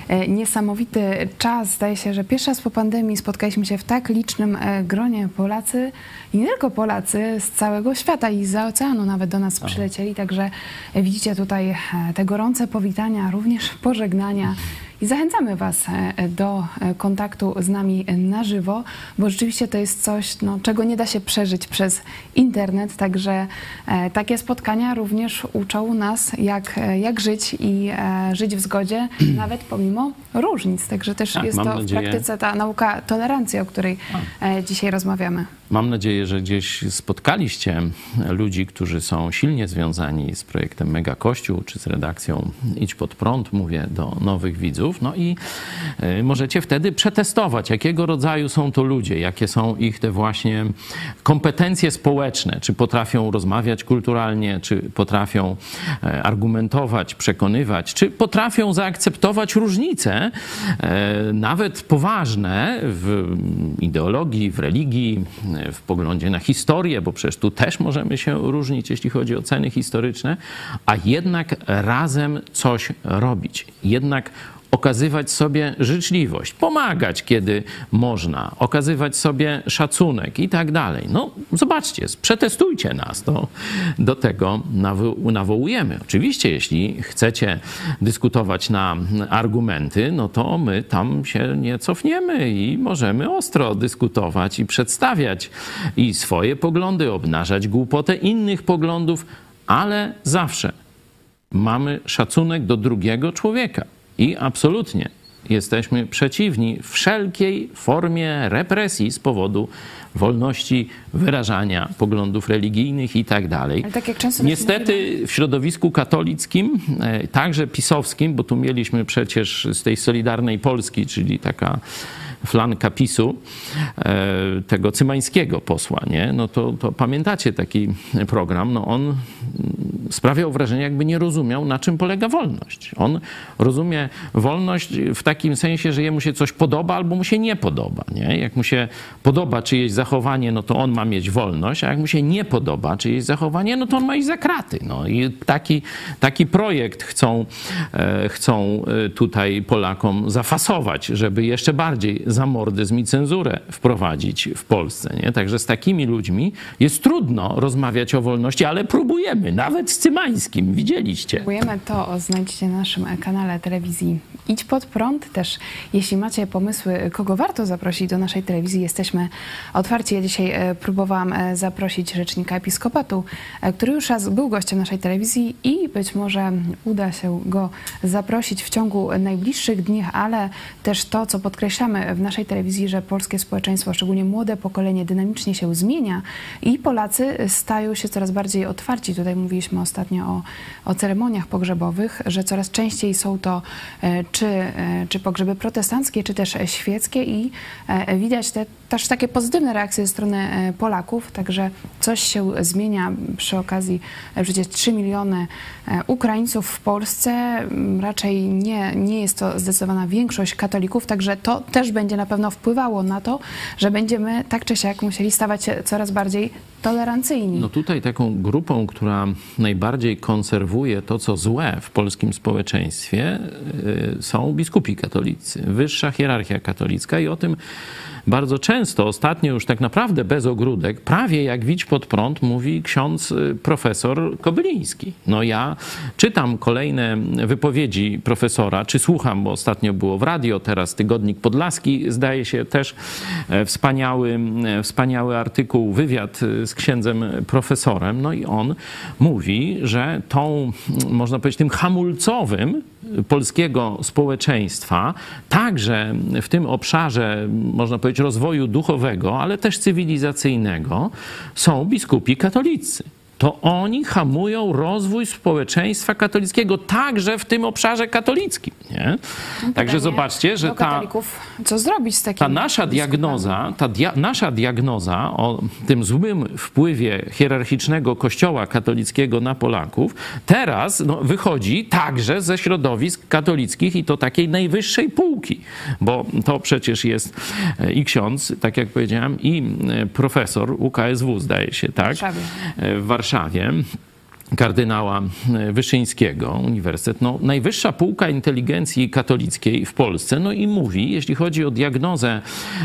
e, niesamowity czas. Zdaje się, że pierwszy raz po pandemii spotkaliśmy się w tak licznym e, gronie Polacy i nie tylko Polacy z całego świata i z oceanu nawet do nas przylecieli. Także e, widzicie tutaj e, te gorące powitania, również pożegnania. I zachęcamy Was e, do e, kontaktu z nami na żywo, bo rzeczywiście to jest coś, no, czego nie da się przeżyć przez internet. Także e, takie spotkania również uczą nas, jak, jak żyć i żyć w zgodzie, nawet pomimo różnic. Także też Tak, jest to nadzieję- w praktyce ta nauka tolerancji, o której e, dzisiaj rozmawiamy. Mam nadzieję, że gdzieś spotkaliście ludzi, którzy są silnie związani z projektem Mega Kościół, czy z redakcją Idź Pod Prąd, mówię do nowych widzów. No i y, możecie wtedy przetestować, jakiego rodzaju są to ludzie, jakie są ich te właśnie kompetencje społeczne, czy potrafią rozmawiać kulturalnie, czy potrafią e, argumentować, przekonywać, czy potrafią zaakceptować różnice, e, nawet poważne w ideologii, w religii, w poglądzie na historię, bo przecież tu też możemy się różnić, jeśli chodzi o ceny historyczne, a jednak razem coś robić. Jednak okazywać sobie życzliwość, pomagać, kiedy można, okazywać sobie szacunek i tak dalej. No, zobaczcie, przetestujcie nas, to do tego nawo- nawołujemy. Oczywiście, jeśli chcecie dyskutować na argumenty, no to my tam się nie cofniemy i możemy ostro dyskutować i przedstawiać i swoje poglądy, obnażać głupotę innych poglądów, ale zawsze mamy szacunek do drugiego człowieka i absolutnie jesteśmy przeciwni wszelkiej formie represji z powodu wolności wyrażania poglądów religijnych i tak dalej. Ale tak Niestety w środowisku katolickim, e, także pisowskim, bo tu mieliśmy przecież z tej Solidarnej Polski, czyli taka flanka PiSu, e, tego cymańskiego posła, nie? No to, to pamiętacie taki program, no on sprawiał wrażenie, jakby nie rozumiał, na czym polega wolność. On rozumie wolność w takim sensie, że jemu się coś podoba albo mu się nie podoba, nie? Jak mu się podoba czyjeś zachowanie, no to on ma mieć wolność, a jak mu się nie podoba czyjeś zachowanie, no to on ma iść za kraty. No i taki, taki projekt chcą, e, chcą e, tutaj Polakom zafasować, żeby jeszcze bardziej zamordyzm i cenzurę wprowadzić w Polsce. Nie? Także z takimi ludźmi jest trudno rozmawiać o wolności, ale próbujemy, nawet z Cymańskim, widzieliście. Próbujemy to, znajdziecie na naszym kanale telewizji Idź Pod Prąd. Też jeśli macie pomysły, kogo warto zaprosić do naszej telewizji, jesteśmy otwarci. Ja dzisiaj e, próbowałam e, zaprosić rzecznika episkopatu, e, który już raz był gościem naszej telewizji i być może uda się go zaprosić w ciągu najbliższych dni, ale też to, co podkreślamy w naszej telewizji, że polskie społeczeństwo, szczególnie młode pokolenie, dynamicznie się zmienia i Polacy stają się coraz bardziej otwarci. Tutaj mówiliśmy ostatnio o, o ceremoniach pogrzebowych, że coraz częściej są to e, czy, e, czy pogrzeby protestanckie, czy też świeckie i e, widać te, też takie pozytywne reakcje ze strony e, Polaków, także coś się zmienia przy okazji e, przecież 3 miliony e, Ukraińców w Polsce, raczej nie, nie jest to zdecydowana większość katolików, także to też będzie na pewno wpływało na to, że będziemy tak czy siak musieli stawać się coraz bardziej tolerancyjni. No tutaj taką grupą, która najbardziej konserwuje to, co złe w polskim społeczeństwie, są biskupi katolicy, wyższa hierarchia katolicka i o tym bardzo często, ostatnio już tak naprawdę bez ogródek, prawie jak wić pod prąd, mówi ksiądz y, profesor Kobyliński. No ja czytam kolejne wypowiedzi profesora, czy słucham, bo ostatnio było w radio, teraz Tygodnik Podlaski, zdaje się też e, wspaniały, e, wspaniały artykuł, wywiad e, z księdzem profesorem. No i on mówi, że tą, można powiedzieć, tym hamulcowym polskiego społeczeństwa, także w tym obszarze, można powiedzieć, rozwoju duchowego, ale też cywilizacyjnego, są biskupi katolicy. To oni hamują rozwój społeczeństwa katolickiego, także w tym obszarze katolickim. Nie? Także Pytanie zobaczcie, że ta, co zrobić z takim ta nasza diagnoza, ta dia nasza diagnoza o tym złym wpływie hierarchicznego kościoła katolickiego na Polaków teraz no, wychodzi także ze środowisk katolickich i to takiej najwyższej półki, bo to przecież jest e, i ksiądz, tak jak powiedziałem, i e, profesor UKSW zdaje się, tak? E, W Warszawie. Kardynała e, Wyszyńskiego, Uniwersytet, no, najwyższa półka inteligencji katolickiej w Polsce, no i mówi, jeśli chodzi o diagnozę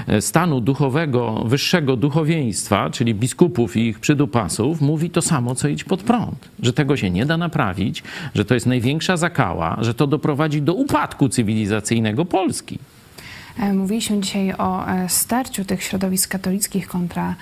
e, stanu duchowego, wyższego duchowieństwa, czyli biskupów i ich przydupasów, mówi to samo, co idź pod prąd, że tego się nie da naprawić, że to jest największa zakała, że to doprowadzi do upadku cywilizacyjnego Polski. E, Mówiliśmy dzisiaj o e, starciu tych środowisk katolickich kontra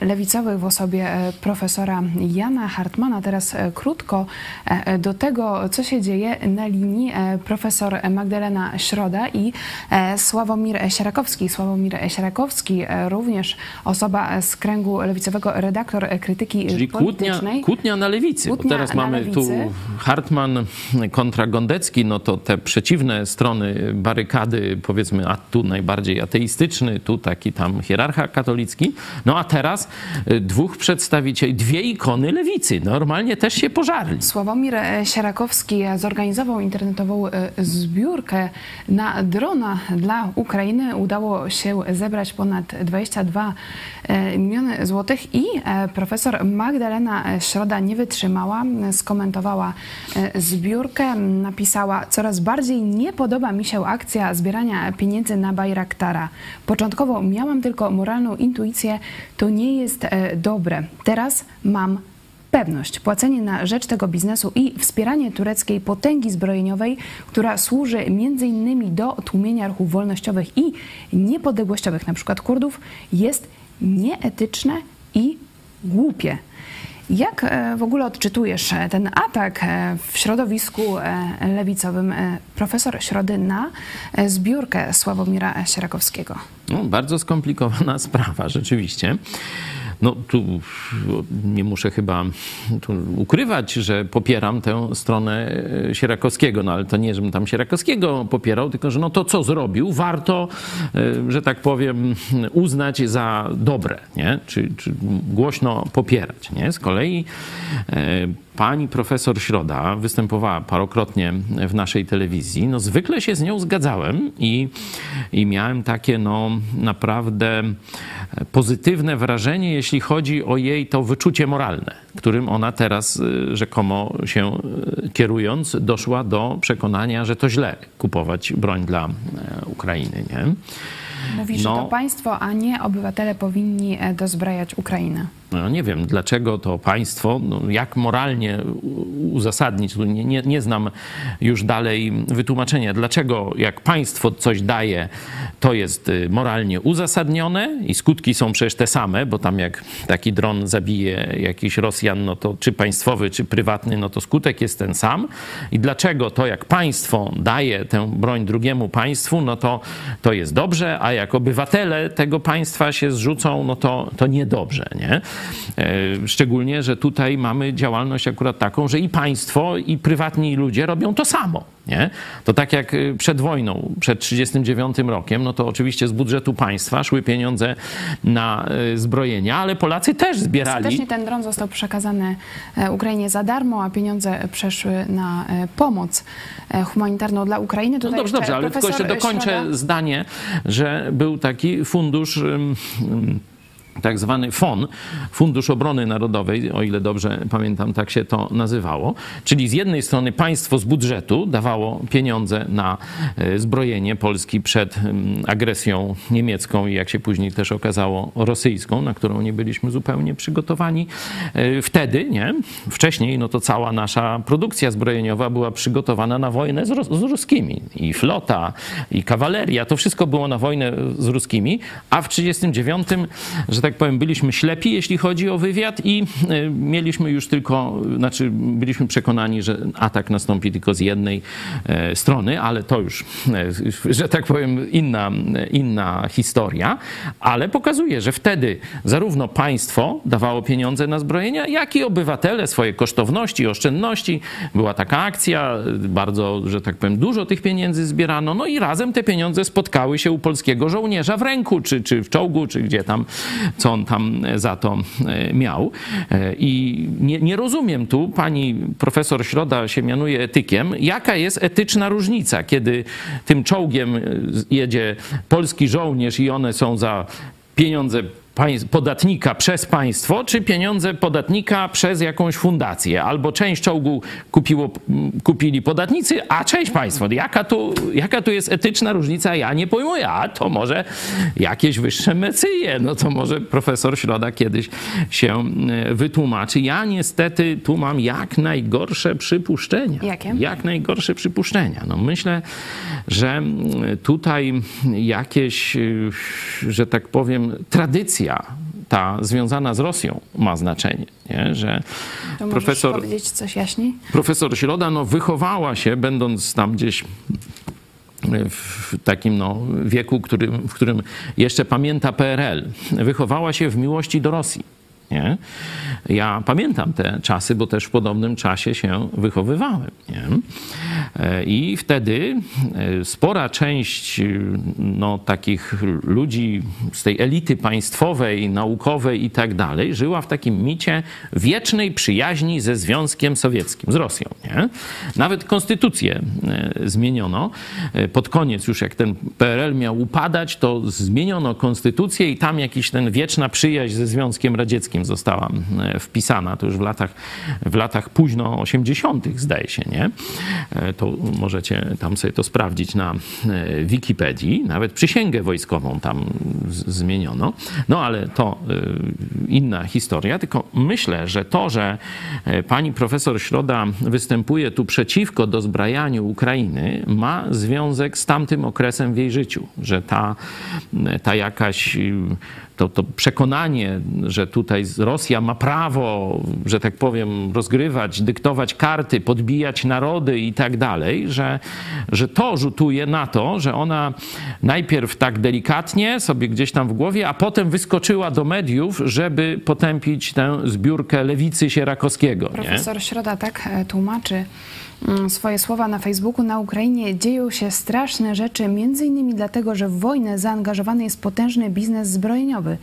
lewicowych w osobie e, profesora Jana Hartmana. Teraz e, krótko e, do tego, co się dzieje na linii e, profesor Magdalena Środa i e, Sławomir Sierakowski. Sławomir Sierakowski, e, również osoba z kręgu lewicowego, redaktor e, krytyki Czyli kłótnia, politycznej. kłótnia na lewicy. Kłótnia teraz mamy tu lewicy. Hartman kontra Gondecki, no to te przeciwne strony barykady, powiedzmy, a tu najbardziej ateistyczny, tu taki tam hierarcha katolicki. No a teraz y, dwóch przedstawicieli, dwie ikony lewicy. Normalnie też się pożarli. Sławomir e, Sierakowski zorganizował internetową e, zbiórkę na drona dla Ukrainy. Udało się zebrać ponad 22 e, miliony złotych i profesor Magdalena Środa nie wytrzymała, skomentowała zbiórkę, napisała coraz bardziej nie podoba mi się akcja zbierania pieniędzy na Bajraktara. Początkowo miałam tylko moralną intuicję, to nie jest e, dobre. Teraz mam pewność, płacenie na rzecz tego biznesu i wspieranie tureckiej potęgi zbrojeniowej, która służy między innymi do tłumienia ruchów wolnościowych i niepodległościowych, przykład Kurdów, jest nieetyczne i głupie. Jak e, w ogóle odczytujesz e, ten atak e, w środowisku lewicowym profesor Środy na zbiórkę Sławomira Sierakowskiego? No, bardzo skomplikowana sprawa, rzeczywiście. No tu nie muszę chyba ukrywać, że popieram tę stronę e, Sierakowskiego, no ale to nie, żebym tam Sierakowskiego popierał, tylko że no to co zrobił, warto, e, że tak powiem, uznać za dobre, nie? Czy, czy głośno popierać, nie? Z kolei e, pani profesor Środa występowała parokrotnie w naszej telewizji. No zwykle się z nią zgadzałem i, i miałem takie no naprawdę pozytywne wrażenie, jeśli chodzi o jej to wyczucie moralne, którym ona teraz y, rzekomo się y, kierując doszła do przekonania, że to źle kupować broń dla e, Ukrainy, nie? Mówi, że No. to państwo, a nie obywatele powinni e, dozbrajać Ukrainę. No, nie wiem, dlaczego to państwo, no, jak moralnie uzasadnić, nie, nie, nie znam już dalej wytłumaczenia, dlaczego jak państwo coś daje, to jest y, moralnie uzasadnione i skutki są przecież te same, bo tam jak taki dron zabije jakiś Rosjan, no to czy państwowy, czy prywatny, no to skutek jest ten sam. I dlaczego to jak państwo daje tę broń drugiemu państwu, no to to jest dobrze, a jak obywatele tego państwa się zrzucą, no to, to niedobrze, nie? E, Szczególnie, że tutaj mamy działalność akurat taką, że i państwo, i prywatni ludzie robią to samo. Nie? To tak jak y, przed wojną, przed 1939 rokiem, no to oczywiście z budżetu państwa szły pieniądze na y, zbrojenia, ale Polacy też zbierali. Ostatecznie ten dron został przekazany e, Ukrainie za darmo, a pieniądze przeszły na e, pomoc e, humanitarną dla Ukrainy. No Tutaj dobrze, dobrze, ale tylko jeszcze dokończę Środa- zdanie, że był taki fundusz. Tak zwany FON, Fundusz Obrony Narodowej, o ile dobrze pamiętam, tak się to nazywało. Czyli z jednej strony państwo z budżetu dawało pieniądze na e, zbrojenie Polski przed ym, agresją niemiecką i jak się później też okazało rosyjską, na którą nie byliśmy zupełnie przygotowani e, wtedy, nie? Wcześniej, no to cała nasza produkcja zbrojeniowa była przygotowana na wojnę z, Ros- z ruskimi. I flota, i kawaleria, to wszystko było na wojnę z ruskimi, a w 1939, że tak powiem, byliśmy ślepi, jeśli chodzi o wywiad i e, mieliśmy już tylko, znaczy byliśmy przekonani, że atak nastąpi tylko z jednej e, strony, ale to już, e, że tak powiem, inna, inna historia, ale pokazuje, że wtedy zarówno państwo dawało pieniądze na zbrojenia, jak i obywatele swoje kosztowności, oszczędności. Była taka akcja, bardzo, że tak powiem, dużo tych pieniędzy zbierano, no i razem te pieniądze spotkały się u polskiego żołnierza w ręku, czy, czy w czołgu, czy gdzie tam, co on tam za to e, miał. E, I nie, nie rozumiem tu, pani profesor Środa się mianuje etykiem, jaka jest etyczna różnica, kiedy tym czołgiem e, jedzie polski żołnierz i one są za pieniądze podatnika przez państwo, czy pieniądze podatnika przez jakąś fundację. Albo część czołgu kupiło, kupili podatnicy, a część państwo. Jaka tu, jaka tu jest etyczna różnica? Ja nie pojmuję. A to może jakieś wyższe mecyje. No to może profesor Środa kiedyś się e, wytłumaczy. Ja niestety tu mam jak najgorsze przypuszczenia. Jakie? Jak najgorsze przypuszczenia. No myślę, że tutaj jakieś, y, że tak powiem, ta związana z Rosją ma znaczenie. Nie? Że To profesor, powiedzieć coś jaśniej? profesor Środa no, wychowała się, będąc tam gdzieś w takim no, wieku, którym, w którym jeszcze pamięta PRL, wychowała się w miłości do Rosji. Nie? Ja pamiętam te czasy, bo też w podobnym czasie się wychowywałem. Nie? E, I wtedy e, spora część e, no, takich ludzi z tej elity państwowej, naukowej i tak dalej, żyła w takim micie wiecznej przyjaźni ze Związkiem Sowieckim, z Rosją. Nie? Nawet konstytucję zmieniono. Pod koniec już jak ten PRL miał upadać, to zmieniono konstytucję i tam jakiś ten wieczna przyjaźń ze Związkiem Radzieckim została wpisana. To już w latach, w latach późno 80. zdaje się, nie? To możecie tam sobie to sprawdzić na Wikipedii. Nawet przysięgę wojskową tam zmieniono. No ale to inna historia. Tylko myślę, że to, że pani profesor Środa występuje tu przeciwko dozbrajaniu Ukrainy, ma związek z tamtym okresem w jej życiu. Że ta, ta jakaś to, to przekonanie, że tutaj Rosja ma prawo, że tak powiem, rozgrywać, dyktować karty, podbijać narody i tak dalej, że, że to rzutuje na to, że ona najpierw tak delikatnie sobie gdzieś tam w głowie, a potem wyskoczyła do mediów, żeby potępić tę zbiórkę lewicy Sierakowskiego. Profesor nie? Środa tak e, tłumaczy swoje słowa na Facebooku. Na Ukrainie dzieją się straszne rzeczy, między innymi dlatego, że w wojnę zaangażowany jest potężny biznes zbrojeniowy.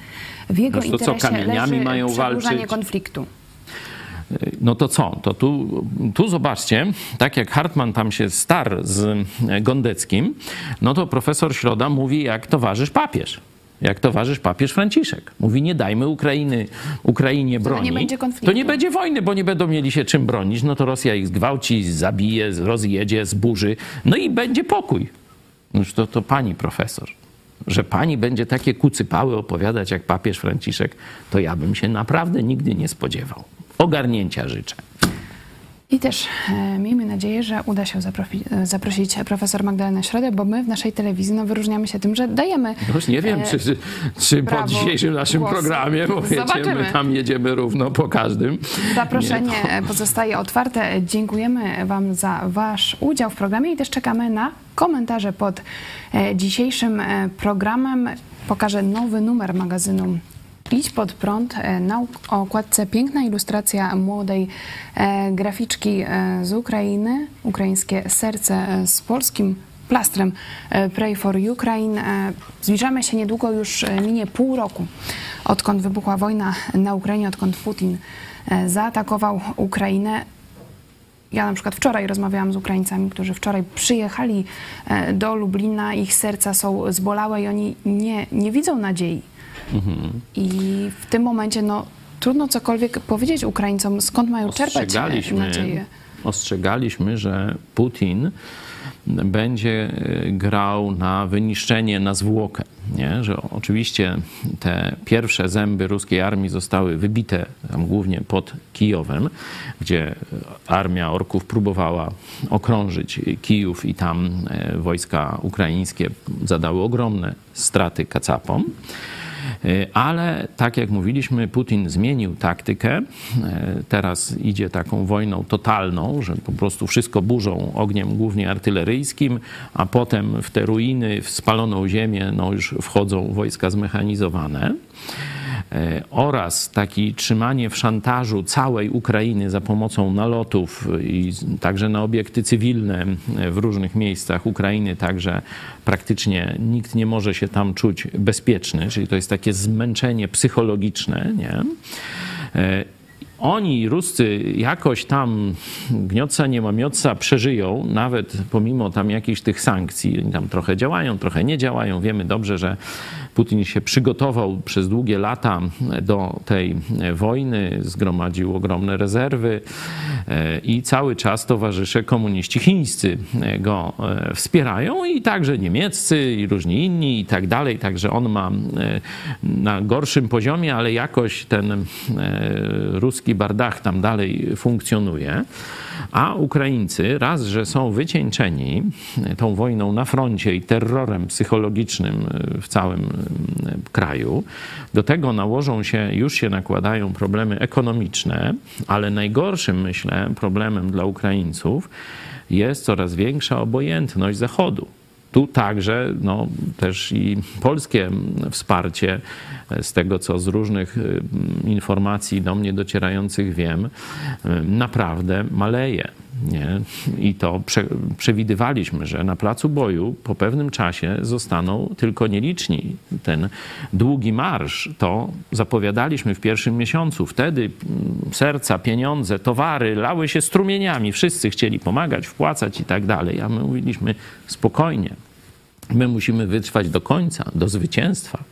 W jego No co, interesie kamieniami leży mają walczyć? konfliktu. No to co? To tu, tu zobaczcie, tak jak Hartman tam się starł z Gondeckim, no to profesor Środa mówi jak towarzysz papież. Jak towarzysz papież Franciszek. Mówi, nie dajmy Ukrainy, Ukrainie To broni. nie będzie konfliktu. To nie będzie wojny, bo nie będą mieli się czym bronić. No to Rosja ich zgwałci, zabije, rozjedzie, zburzy. No i będzie pokój. No to, to pani profesor. Że pani będzie takie kucypały opowiadać jak papież Franciszek, to ja bym się naprawdę nigdy nie spodziewał. Ogarnięcia życzę. I też e, miejmy nadzieję, że uda się e, zaprosić profesor Magdalenę Środę, bo my w naszej telewizji no, wyróżniamy się tym, że dajemy No Już nie wiem, e, czy, czy, czy po dzisiejszym naszym programie, bo wiecie, my tam jedziemy równo po każdym. Zaproszenie Nie, to- pozostaje otwarte. Dziękujemy Wam za Wasz udział w programie i też czekamy na komentarze pod e, dzisiejszym e, programem. Pokażę nowy numer magazynu Idź pod prąd. E, Na okładce piękna ilustracja młodej e, graficzki e, z Ukrainy, ukraińskie serce z polskim plastrem Pray for Ukraine. Zbliżamy się niedługo, już minie pół roku, odkąd wybuchła wojna na Ukrainie, odkąd Putin zaatakował Ukrainę. Ja na przykład wczoraj rozmawiałam z Ukraińcami, którzy wczoraj przyjechali do Lublina, ich serca są zbolałe i oni nie, nie widzą nadziei. Mhm. I w tym momencie no, trudno cokolwiek powiedzieć Ukraińcom, skąd mają czerpać nadzieję. ostrzegaliśmy, że Putin będzie e, grał na wyniszczenie, na zwłokę. Nie? Że oczywiście te pierwsze zęby ruskiej armii zostały wybite tam głównie pod Kijowem, gdzie armia orków próbowała okrążyć Kijów i tam e, wojska ukraińskie zadały ogromne straty kacapom. E, Ale tak jak mówiliśmy, Putin zmienił taktykę. E, Teraz idzie taką wojną totalną, że po prostu wszystko burzą ogniem głównie artyleryjskim, a potem w te ruiny, w spaloną ziemię no już wchodzą wojska zmechanizowane. E, Oraz takie trzymanie w szantażu całej Ukrainy za pomocą nalotów i także na obiekty cywilne e, w różnych miejscach Ukrainy, także praktycznie nikt nie może się tam czuć bezpieczny, czyli to jest takie zmęczenie psychologiczne, nie? E, oni, Ruscy, jakoś tam gnioca, nie ma mioca, przeżyją, nawet pomimo tam jakichś tych sankcji. Oni tam trochę działają, trochę nie działają. Wiemy dobrze, że Putin się przygotował przez długie lata do tej wojny, zgromadził ogromne rezerwy e, i cały czas towarzysze komuniści chińscy go e, wspierają i także niemieccy i różni inni i tak dalej. Także on ma e, na gorszym poziomie, ale jakoś ten ruski bardach tam dalej funkcjonuje. A Ukraińcy, raz, że są wycieńczeni tą wojną na froncie i terrorem psychologicznym w całym kraju, do tego nałożą się, już się nakładają problemy ekonomiczne, ale najgorszym, myślę, problemem dla Ukraińców jest coraz większa obojętność Zachodu tu także no, też i polskie wsparcie z tego, co z różnych y, informacji do mnie docierających wiem, y, naprawdę maleje. Nie? I to prze, przewidywaliśmy, że na placu boju po pewnym czasie zostaną tylko nieliczni. Ten długi marsz to zapowiadaliśmy w pierwszym miesiącu. Wtedy mm, serca, pieniądze, towary lały się strumieniami. Wszyscy chcieli pomagać, wpłacać i tak dalej. A my mówiliśmy spokojnie. My musimy wytrwać do końca, do zwycięstwa,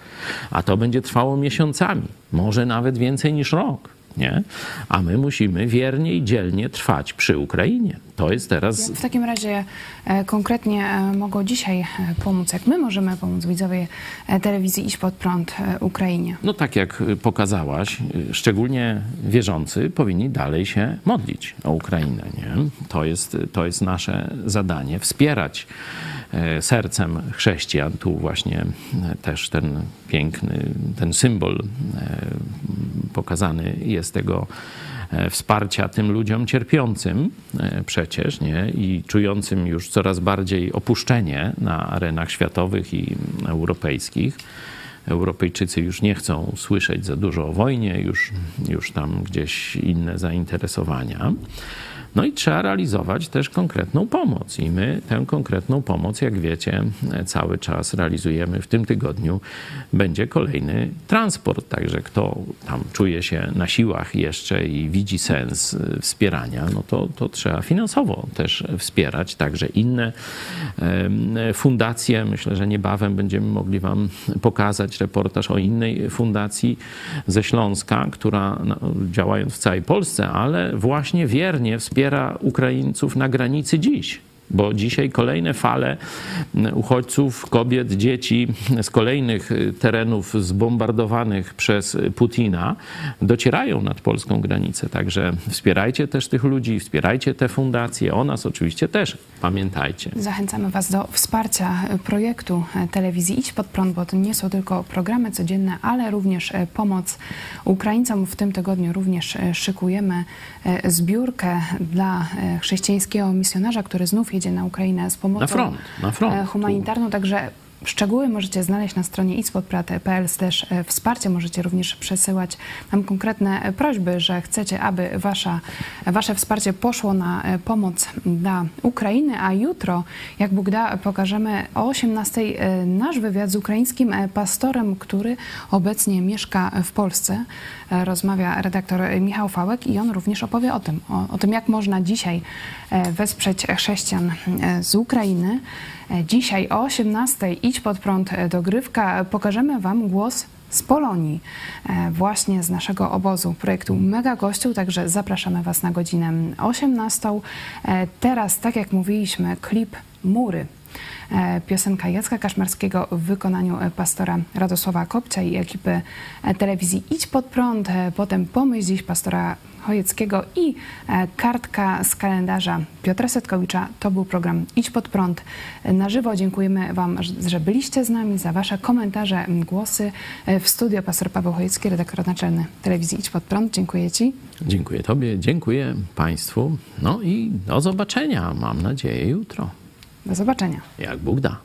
a to będzie trwało miesiącami, może nawet więcej niż rok nie? A my musimy wiernie i dzielnie trwać przy Ukrainie. To jest teraz. W takim razie e, konkretnie e, mogą dzisiaj e, pomóc, jak my możemy pomóc widzowie telewizji Iść Pod Prąd Ukrainie? No tak jak pokazałaś, szczególnie wierzący powinni dalej się modlić o Ukrainę. Nie? To, jest, to jest nasze zadanie, wspierać sercem chrześcijan. Tu właśnie też ten piękny, ten symbol pokazany jest tego e, wsparcia tym ludziom cierpiącym e, przecież, nie? I czującym już coraz bardziej opuszczenie na arenach światowych i europejskich. Europejczycy już nie chcą słyszeć za dużo o wojnie, już, już tam gdzieś inne zainteresowania. No i trzeba realizować też konkretną pomoc. I my tę konkretną pomoc, jak wiecie, cały czas realizujemy. W tym tygodniu będzie kolejny transport. Także kto tam czuje się na siłach jeszcze i widzi sens wspierania, no to, to trzeba finansowo też wspierać. Także inne fundacje, myślę, że niebawem będziemy mogli Wam pokazać reportaż o innej fundacji ze Śląska, która no, działając w całej Polsce, ale właśnie wiernie wspiera wspiera Ukraińców na granicy dziś bo dzisiaj kolejne fale uchodźców, kobiet, dzieci z kolejnych y, terenów zbombardowanych przez Putina docierają nad polską granicę. Także wspierajcie też tych ludzi, wspierajcie te fundacje. O nas oczywiście też pamiętajcie. Zachęcamy Was do wsparcia projektu telewizji Idź Pod Prąd, bo to nie są tylko programy codzienne, ale również e, pomoc Ukraińcom. W tym tygodniu również e, szykujemy e, zbiórkę dla chrześcijańskiego misjonarza, który znów jedzie na Ukrainę z pomocą na front, na front. humanitarną. Także Szczegóły możecie znaleźć na stronie też e, wsparcie. Możecie również przesyłać nam konkretne prośby, że chcecie, aby wasza, wasze wsparcie poszło na e, pomoc dla Ukrainy, a jutro, jak Bóg da, pokażemy o 18 e, nasz wywiad z ukraińskim pastorem, który obecnie mieszka w Polsce. Rozmawia redaktor Michał Fałek i on również opowie o tym, o, o tym, jak można dzisiaj wesprzeć chrześcijan z Ukrainy. Dzisiaj o 18 idź pod prąd dogrywka. Pokażemy Wam głos z Polonii, e, właśnie z naszego obozu projektu Mega Gościu, także zapraszamy Was na godzinę 18. E, teraz, tak jak mówiliśmy, klip Mury. E, piosenka Jacka Kaszmarskiego w wykonaniu pastora Radosława Kopcia i ekipy telewizji Idź Pod Prąd, potem Pomyśl Dziś pastora Chojeckiego i e, kartka z kalendarza Piotra Setkowicza. To był program Idź Pod Prąd na żywo. Dziękujemy Wam, że byliście z nami, za Wasze komentarze, głosy. E, w studio pastor Paweł Chojecki, redaktor naczelny telewizji Idź Pod Prąd. Dziękuję Ci. Dziękuję Tobie, dziękuję Państwu. No i do zobaczenia, mam nadzieję, jutro. Do zobaczenia. Jak Bóg da.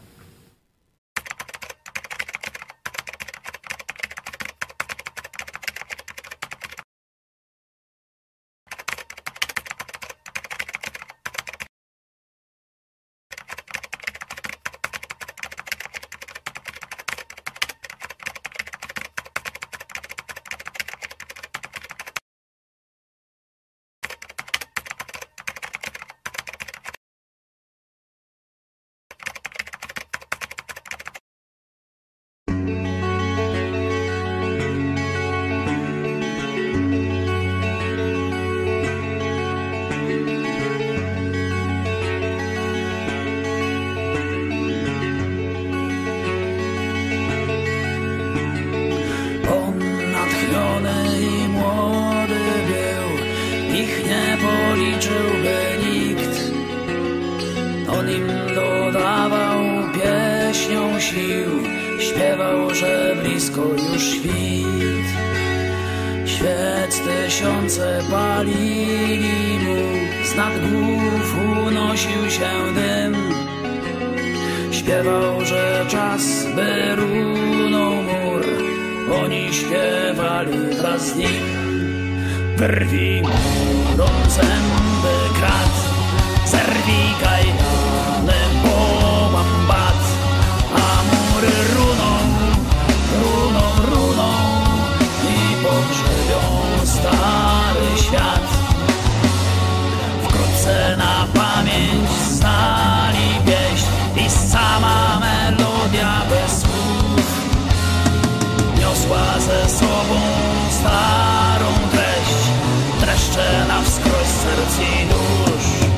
I dusz.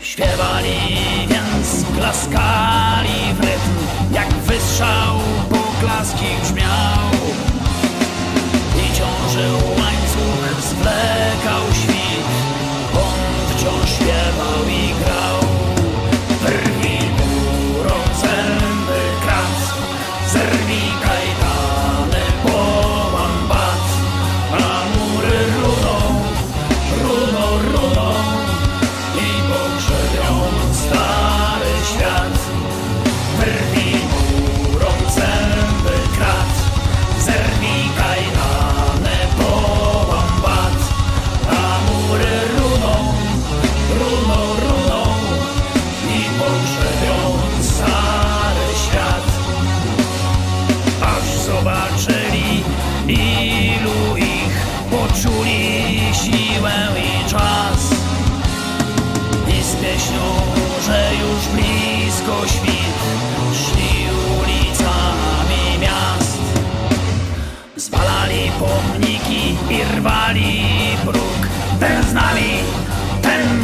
Śpiewali więc, klaskali w rytm, jak wystrzał poklaski brzmiał.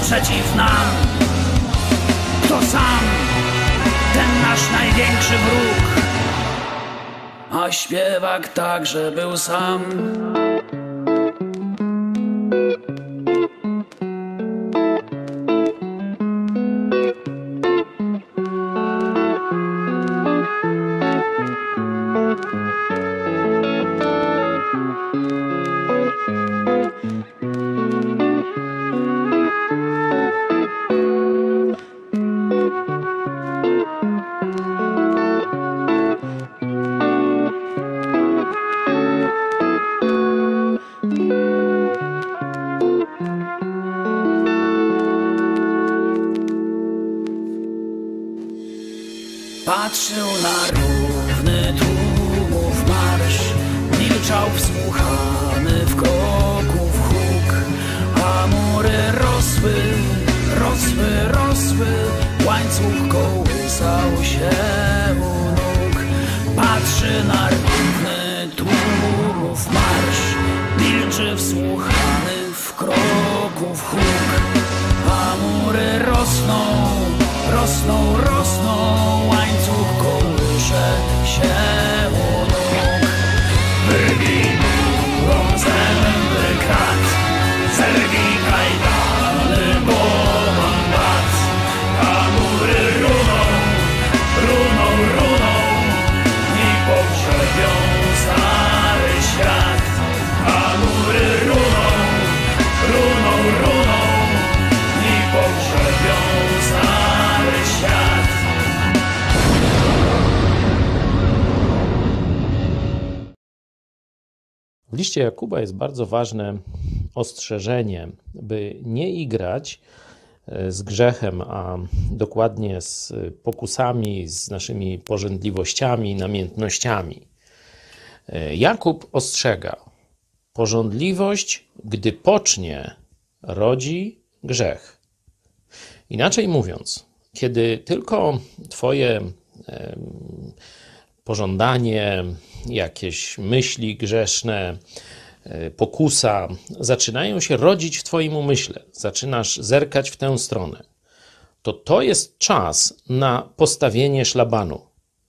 Przeciw nam. Kto sam, ten nasz największy wróg a śpiewak także był sam. aşınar liście Jakuba jest bardzo ważne ostrzeżenie, by nie igrać e, z grzechem, a dokładnie z pokusami, z naszymi pożądliwościami, namiętnościami. E, Jakub ostrzega: Pożądliwość, gdy pocznie, rodzi grzech. Inaczej mówiąc, kiedy tylko Twoje pożądanie, jakieś myśli grzeszne, e, pokusa zaczynają się rodzić w Twoim umyśle, zaczynasz zerkać w tę stronę, to to jest czas na postawienie szlabanu,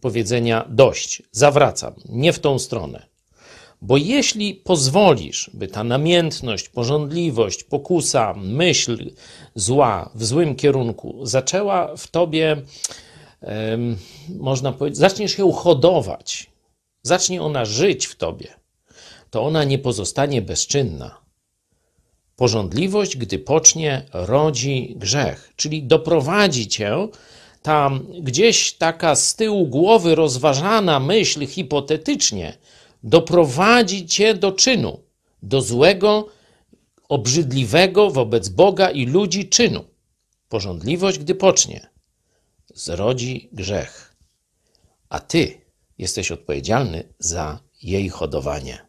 powiedzenia dość, zawracam, nie w tą stronę. Bo jeśli pozwolisz, by ta namiętność, porządliwość, pokusa, myśl zła w złym kierunku zaczęła w tobie, można powiedzieć, zaczniesz ją hodować, zacznie ona żyć w tobie, to ona nie pozostanie bezczynna. Porządliwość, gdy pocznie, rodzi grzech, czyli doprowadzi cię tam gdzieś taka z tyłu głowy rozważana myśl hipotetycznie, doprowadzi cię do czynu, do złego, obrzydliwego wobec Boga i ludzi czynu. Porządliwość, gdy pocznie, zrodzi grzech, a ty jesteś odpowiedzialny za jej hodowanie.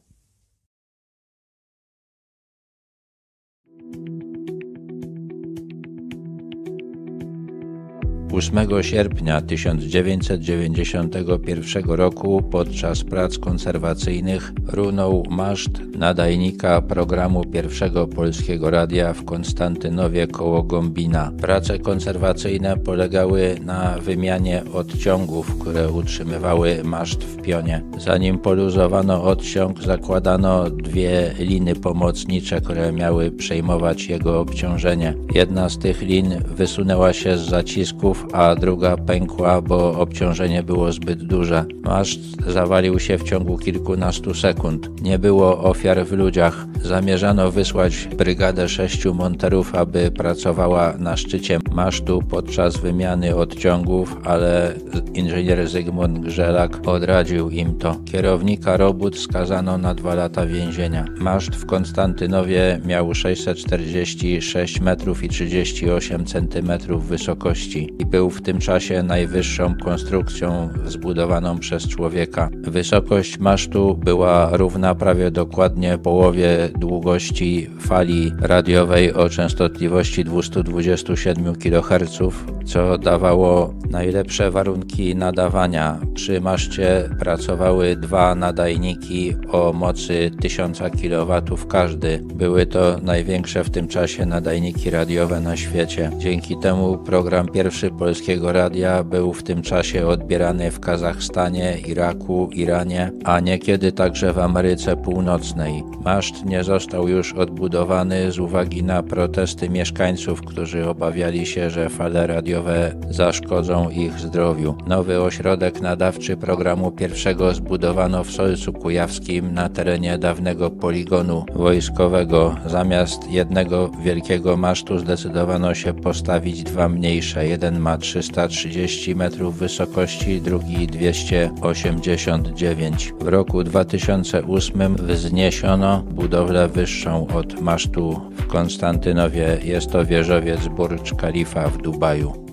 8 sierpnia 1991 roku podczas prac konserwacyjnych runął maszt nadajnika programu pierwszego polskiego radia w Konstantynowie koło Gombina. Prace konserwacyjne polegały na wymianie odciągów, które utrzymywały maszt w pionie. Zanim poluzowano odciąg, zakładano dwie liny pomocnicze, które miały przejmować jego obciążenie. Jedna z tych lin wysunęła się z zacisków, a druga pękła, bo obciążenie było zbyt duże. Maszt zawalił się w ciągu kilkunastu sekund. Nie było ofiar w ludziach. Zamierzano wysłać brygadę sześciu monterów, aby pracowała na szczycie masztu podczas wymiany odciągów, ale inżynier Zygmunt Grzelak odradził im to. Kierownika robót skazano na dwa lata więzienia. Maszt w Konstantynowie miał 646 metrów i 38 centymetrów wysokości i był w tym czasie najwyższą konstrukcją zbudowaną przez człowieka. Wysokość masztu była równa prawie dokładnie połowie długości fali radiowej o częstotliwości 227 kHz, co dawało najlepsze warunki nadawania. Przy maszcie pracowały dwa nadajniki o mocy 1000 kW każdy. Były to największe w tym czasie nadajniki radiowe na świecie. Dzięki temu program pierwszy polskiego radia był w tym czasie odbierany w Kazachstanie, Iraku, Iranie, a niekiedy także w Ameryce Północnej. Maszt nie został już odbudowany z uwagi na protesty mieszkańców, którzy obawiali się, że fale radiowe zaszkodzą ich zdrowiu. Nowy ośrodek nadawczy programu pierwszego zbudowano w Solcu Kujawskim na terenie dawnego poligonu wojskowego. Zamiast jednego wielkiego masztu zdecydowano się postawić dwa mniejsze. Jeden ma 330 metrów wysokości, drugi 289. W roku 2008 wzniesiono budowlę wyższą od masztu w Konstantynowie. Jest to wieżowiec Burcz Khalifa w.